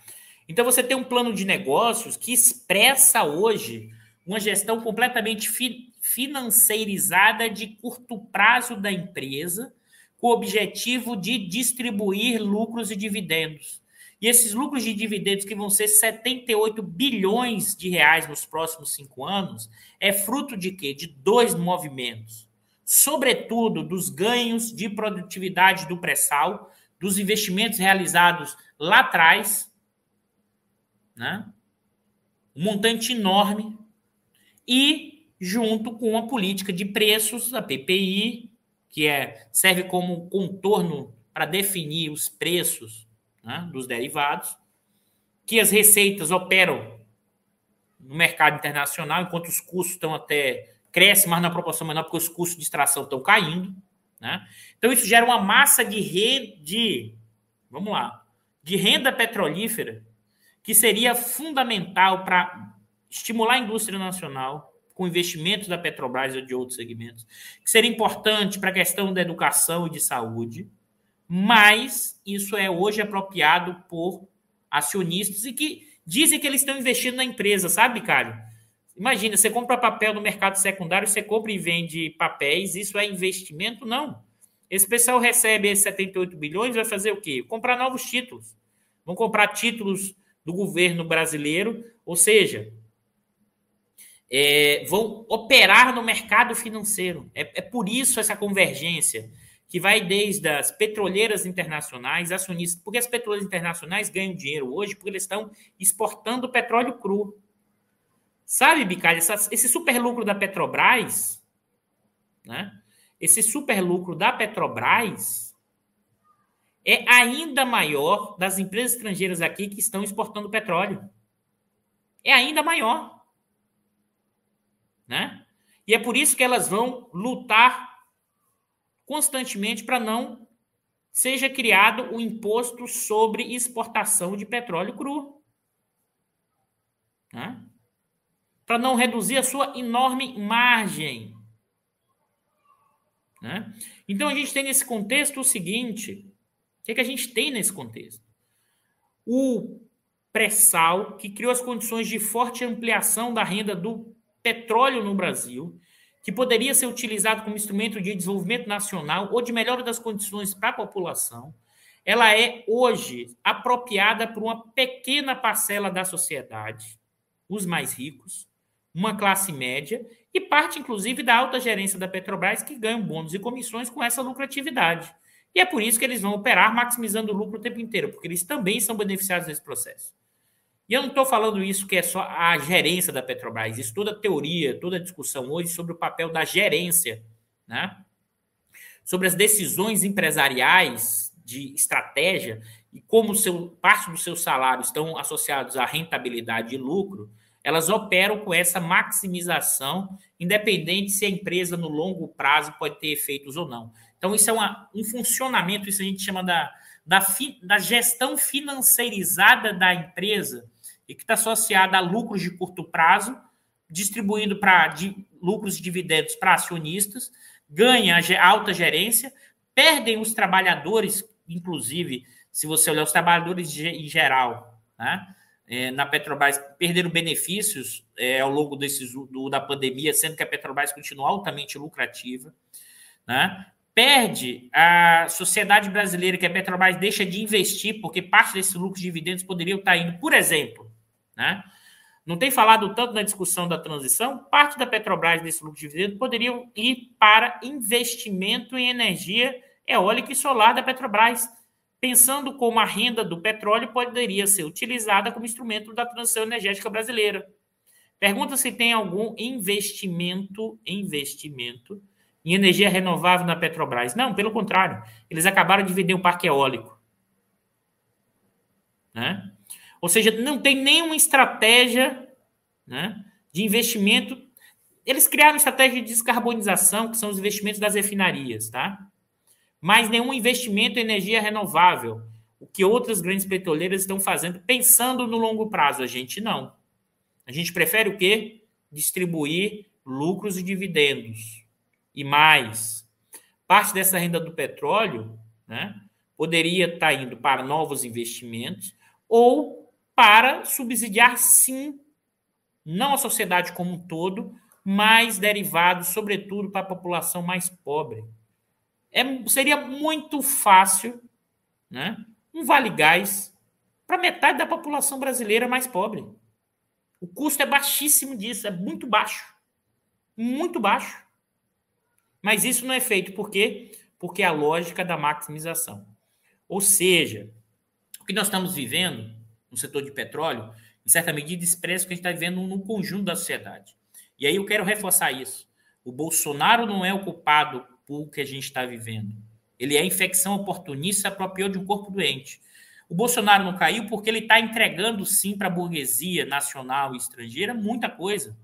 Então você tem um plano de negócios que expressa hoje uma gestão completamente fi financeirizada de curto prazo da empresa, com o objetivo de distribuir lucros e dividendos. E esses lucros de dividendos, que vão ser 78 bilhões de reais nos próximos cinco anos, é fruto de quê? De dois movimentos. Sobretudo dos ganhos de produtividade do pré-sal, dos investimentos realizados lá atrás, né? um montante enorme, e junto com a política de preços, a PPI, que é, serve como contorno para definir os preços né, dos derivados, que as receitas operam no mercado internacional, enquanto os custos estão até crescem, mas na proporção menor, porque os custos de extração estão caindo. Né? Então, isso gera uma massa de rede, vamos lá, de renda petrolífera, que seria fundamental para estimular a indústria nacional, com investimentos da Petrobras ou de outros segmentos, que seria importante para a questão da educação e de saúde, mas isso é hoje apropriado por acionistas e que dizem que eles estão investindo na empresa, sabe, Cário? Imagina, você compra papel no mercado secundário, você compra e vende papéis, isso é investimento? Não. Esse pessoal recebe esses 78 bilhões, vai fazer o quê? Comprar novos títulos. Vão comprar títulos do governo brasileiro, ou seja, é, vão operar no mercado financeiro. É, é por isso essa convergência que vai desde as petroleiras internacionais, acionistas, porque as petroleiras internacionais ganham dinheiro hoje porque eles estão exportando petróleo cru. Sabe, Bicalho, esse super lucro da Petrobras, né? Esse super lucro da Petrobras é ainda maior das empresas estrangeiras aqui que estão exportando petróleo. É ainda maior. Né? E é por isso que elas vão lutar constantemente para não seja criado o imposto sobre exportação de petróleo cru. Né? Para não reduzir a sua enorme margem. Né? Então a gente tem nesse contexto o seguinte: o que, é que a gente tem nesse contexto? O pré-sal, que criou as condições de forte ampliação da renda do petróleo no Brasil, que poderia ser utilizado como instrumento de desenvolvimento nacional ou de melhora das condições para a população, ela é hoje apropriada por uma pequena parcela da sociedade, os mais ricos, uma classe média e parte, inclusive, da alta gerência da Petrobras, que ganham bônus e comissões com essa lucratividade. E é por isso que eles vão operar maximizando o lucro o tempo inteiro, porque eles também são beneficiados desse processo. E eu não estou falando isso que é só a gerência da Petrobras, isso toda a teoria, toda a discussão hoje sobre o papel da gerência, né? sobre as decisões empresariais de estratégia e como seu, parte dos seus salários estão associados à rentabilidade e lucro, elas operam com essa maximização, independente se a empresa no longo prazo pode ter efeitos ou não. Então, isso é uma, um funcionamento, isso a gente chama da, da, fi, da gestão financeirizada da empresa, e que está associada a lucros de curto prazo, distribuindo para lucros e dividendos para acionistas, ganha alta gerência, perdem os trabalhadores, inclusive, se você olhar os trabalhadores em geral, né? É, na Petrobras perderam benefícios é, ao longo desses, do, da pandemia, sendo que a Petrobras continua altamente lucrativa. Né? Perde a sociedade brasileira, que a Petrobras deixa de investir, porque parte desses lucros de dividendos poderiam estar indo, por exemplo, né? Não tem falado tanto na discussão da transição, parte da Petrobras desse lucro de dividendo poderiam ir para investimento em energia eólica e solar da Petrobras, pensando como a renda do petróleo poderia ser utilizada como instrumento da transição energética brasileira. Pergunta se tem algum investimento, investimento em energia renovável na Petrobras. Não, pelo contrário, eles acabaram de vender um parque eólico. Né? Ou seja, não tem nenhuma estratégia né, de investimento. Eles criaram estratégia de descarbonização, que são os investimentos das refinarias, tá? Mas nenhum investimento em energia renovável, o que outras grandes petroleiras estão fazendo, pensando no longo prazo. A gente não. A gente prefere o quê? Distribuir lucros e dividendos. E mais, parte dessa renda do petróleo né, poderia estar indo para novos investimentos ou para subsidiar, sim, não a sociedade como um todo, mas derivados, sobretudo, para a população mais pobre. É, seria muito fácil né, um vale gás para metade da população brasileira mais pobre. O custo é baixíssimo disso, é muito baixo. Muito baixo. Mas isso não é feito por quê? Porque é a lógica da maximização. Ou seja, o que nós estamos vivendo no setor de petróleo, em certa medida, expressa o que a gente está vivendo no conjunto da sociedade. E aí eu quero reforçar isso. O Bolsonaro não é o culpado por que a gente está vivendo. Ele é infecção oportunista, apropriou de um corpo doente. O Bolsonaro não caiu porque ele está entregando, sim, para a burguesia nacional e estrangeira muita coisa.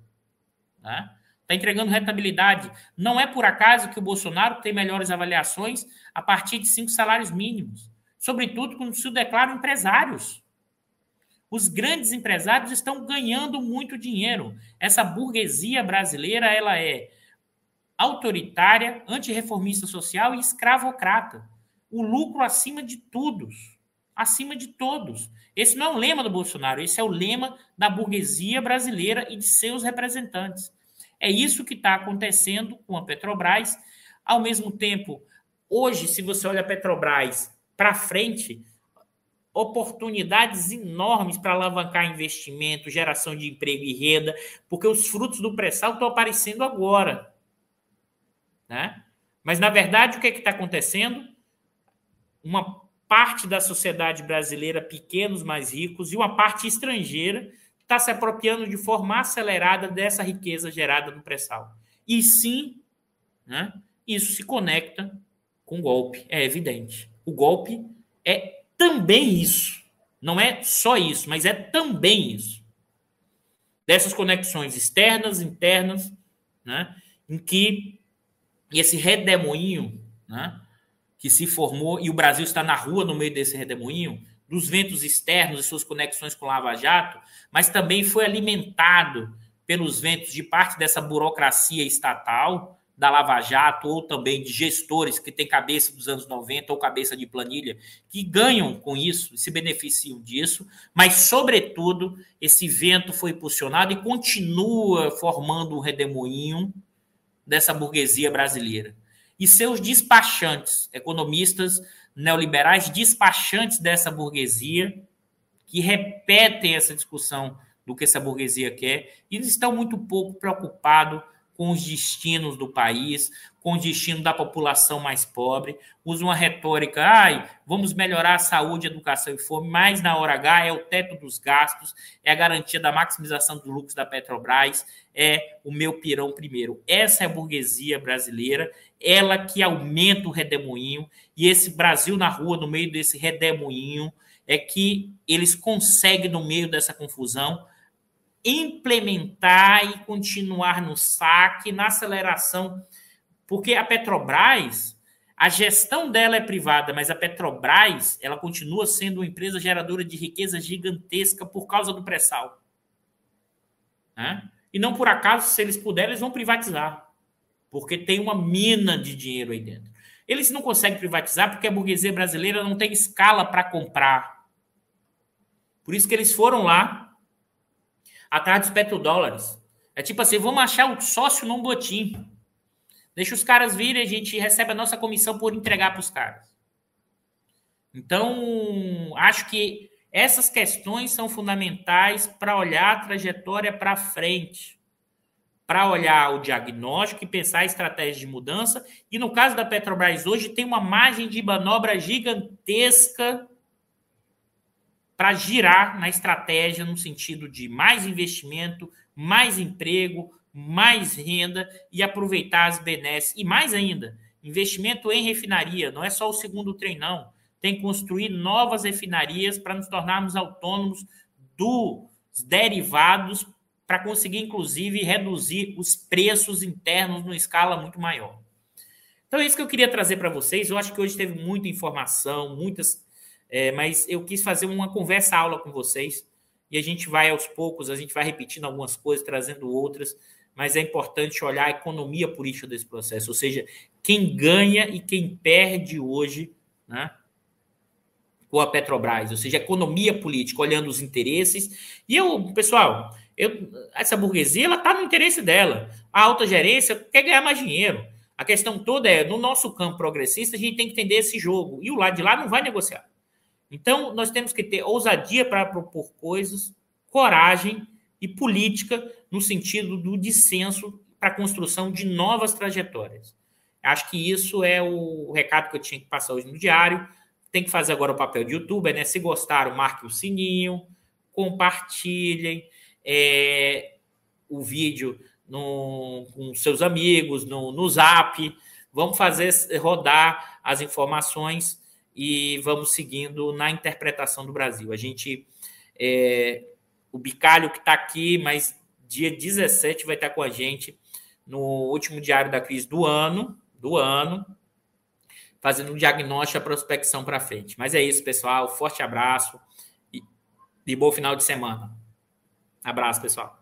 Né? Está entregando rentabilidade. Não é por acaso que o Bolsonaro tem melhores avaliações a partir de cinco salários mínimos. Sobretudo quando se declaram empresários. Os grandes empresários estão ganhando muito dinheiro. Essa burguesia brasileira ela é autoritária, antirreformista social e escravocrata. O lucro acima de todos. Acima de todos. Esse não é o lema do Bolsonaro, esse é o lema da burguesia brasileira e de seus representantes. É isso que está acontecendo com a Petrobras. Ao mesmo tempo, hoje, se você olha a Petrobras para frente, oportunidades enormes para alavancar investimento, geração de emprego e renda, porque os frutos do pré-sal estão aparecendo agora. Né? Mas, na verdade, o que é está acontecendo? Uma parte da sociedade brasileira, pequenos mais ricos, e uma parte estrangeira está se apropriando de forma acelerada dessa riqueza gerada no pré-sal. E sim, né, isso se conecta com o golpe, é evidente. O golpe é também isso. Não é só isso, mas é também isso. Dessas conexões externas, internas, né, em que esse redemoinho, né, que se formou, e o Brasil está na rua no meio desse redemoinho, dos ventos externos e suas conexões com Lava Jato, mas também foi alimentado pelos ventos de parte dessa burocracia estatal, da Lava Jato, ou também de gestores que têm cabeça dos anos 90 ou cabeça de planilha, que ganham com isso se beneficiam disso, mas, sobretudo, esse vento foi impulsionado e continua formando um redemoinho dessa burguesia brasileira. E seus despachantes, economistas neoliberais, despachantes dessa burguesia, que repetem essa discussão do que essa burguesia quer, e eles estão muito pouco preocupados com os destinos do país, com o destino da população mais pobre, usa uma retórica, ai, vamos melhorar a saúde, educação e fome, mas na hora H é o teto dos gastos, é a garantia da maximização dos lucros da Petrobras, é o meu pirão primeiro. Essa é a burguesia brasileira, ela que aumenta o redemoinho, e esse Brasil na rua, no meio desse redemoinho, é que eles conseguem, no meio dessa confusão, implementar e continuar no saque, na aceleração, porque a Petrobras, a gestão dela é privada, mas a Petrobras, ela continua sendo uma empresa geradora de riqueza gigantesca por causa do pré-sal. Né? E não por acaso, se eles puderem, eles vão privatizar, porque tem uma mina de dinheiro aí dentro. Eles não conseguem privatizar porque a burguesia brasileira não tem escala para comprar. Por isso que eles foram lá atrás dos petrodólares. É tipo assim, vamos achar o sócio num botim. Deixa os caras virem, a gente recebe a nossa comissão por entregar para os caras. Então, acho que essas questões são fundamentais para olhar a trajetória para frente, para olhar o diagnóstico e pensar a estratégia de mudança. E no caso da Petrobras hoje, tem uma margem de manobra gigantesca para girar na estratégia no sentido de mais investimento, mais emprego, mais renda e aproveitar as benesses. E mais ainda, investimento em refinaria, não é só o segundo trem, não. Tem que construir novas refinarias para nos tornarmos autônomos dos derivados, para conseguir, inclusive, reduzir os preços internos numa escala muito maior. Então, é isso que eu queria trazer para vocês. Eu acho que hoje teve muita informação, muitas é, mas eu quis fazer uma conversa-aula com vocês e a gente vai aos poucos, a gente vai repetindo algumas coisas, trazendo outras, mas é importante olhar a economia política desse processo, ou seja, quem ganha e quem perde hoje né, com a Petrobras, ou seja, economia política, olhando os interesses. E eu, pessoal, eu, essa burguesia ela está no interesse dela. A alta gerência quer ganhar mais dinheiro. A questão toda é, no nosso campo progressista, a gente tem que entender esse jogo. E o lado de lá não vai negociar. Então, nós temos que ter ousadia para propor coisas, coragem e política no sentido do dissenso para a construção de novas trajetórias. Acho que isso é o recado que eu tinha que passar hoje no diário. tem que fazer agora o papel de youtuber, né? Se gostaram, marque o sininho, compartilhem é, o vídeo no, com seus amigos, no, no zap. Vamos fazer rodar as informações e vamos seguindo na interpretação do Brasil. A gente, é, o Bicalho que está aqui, mas dia 17 vai estar com a gente no último diário da crise do ano, do ano, fazendo um diagnóstico e a prospecção para frente. Mas é isso, pessoal. Forte abraço e, e bom final de semana. Abraço, pessoal.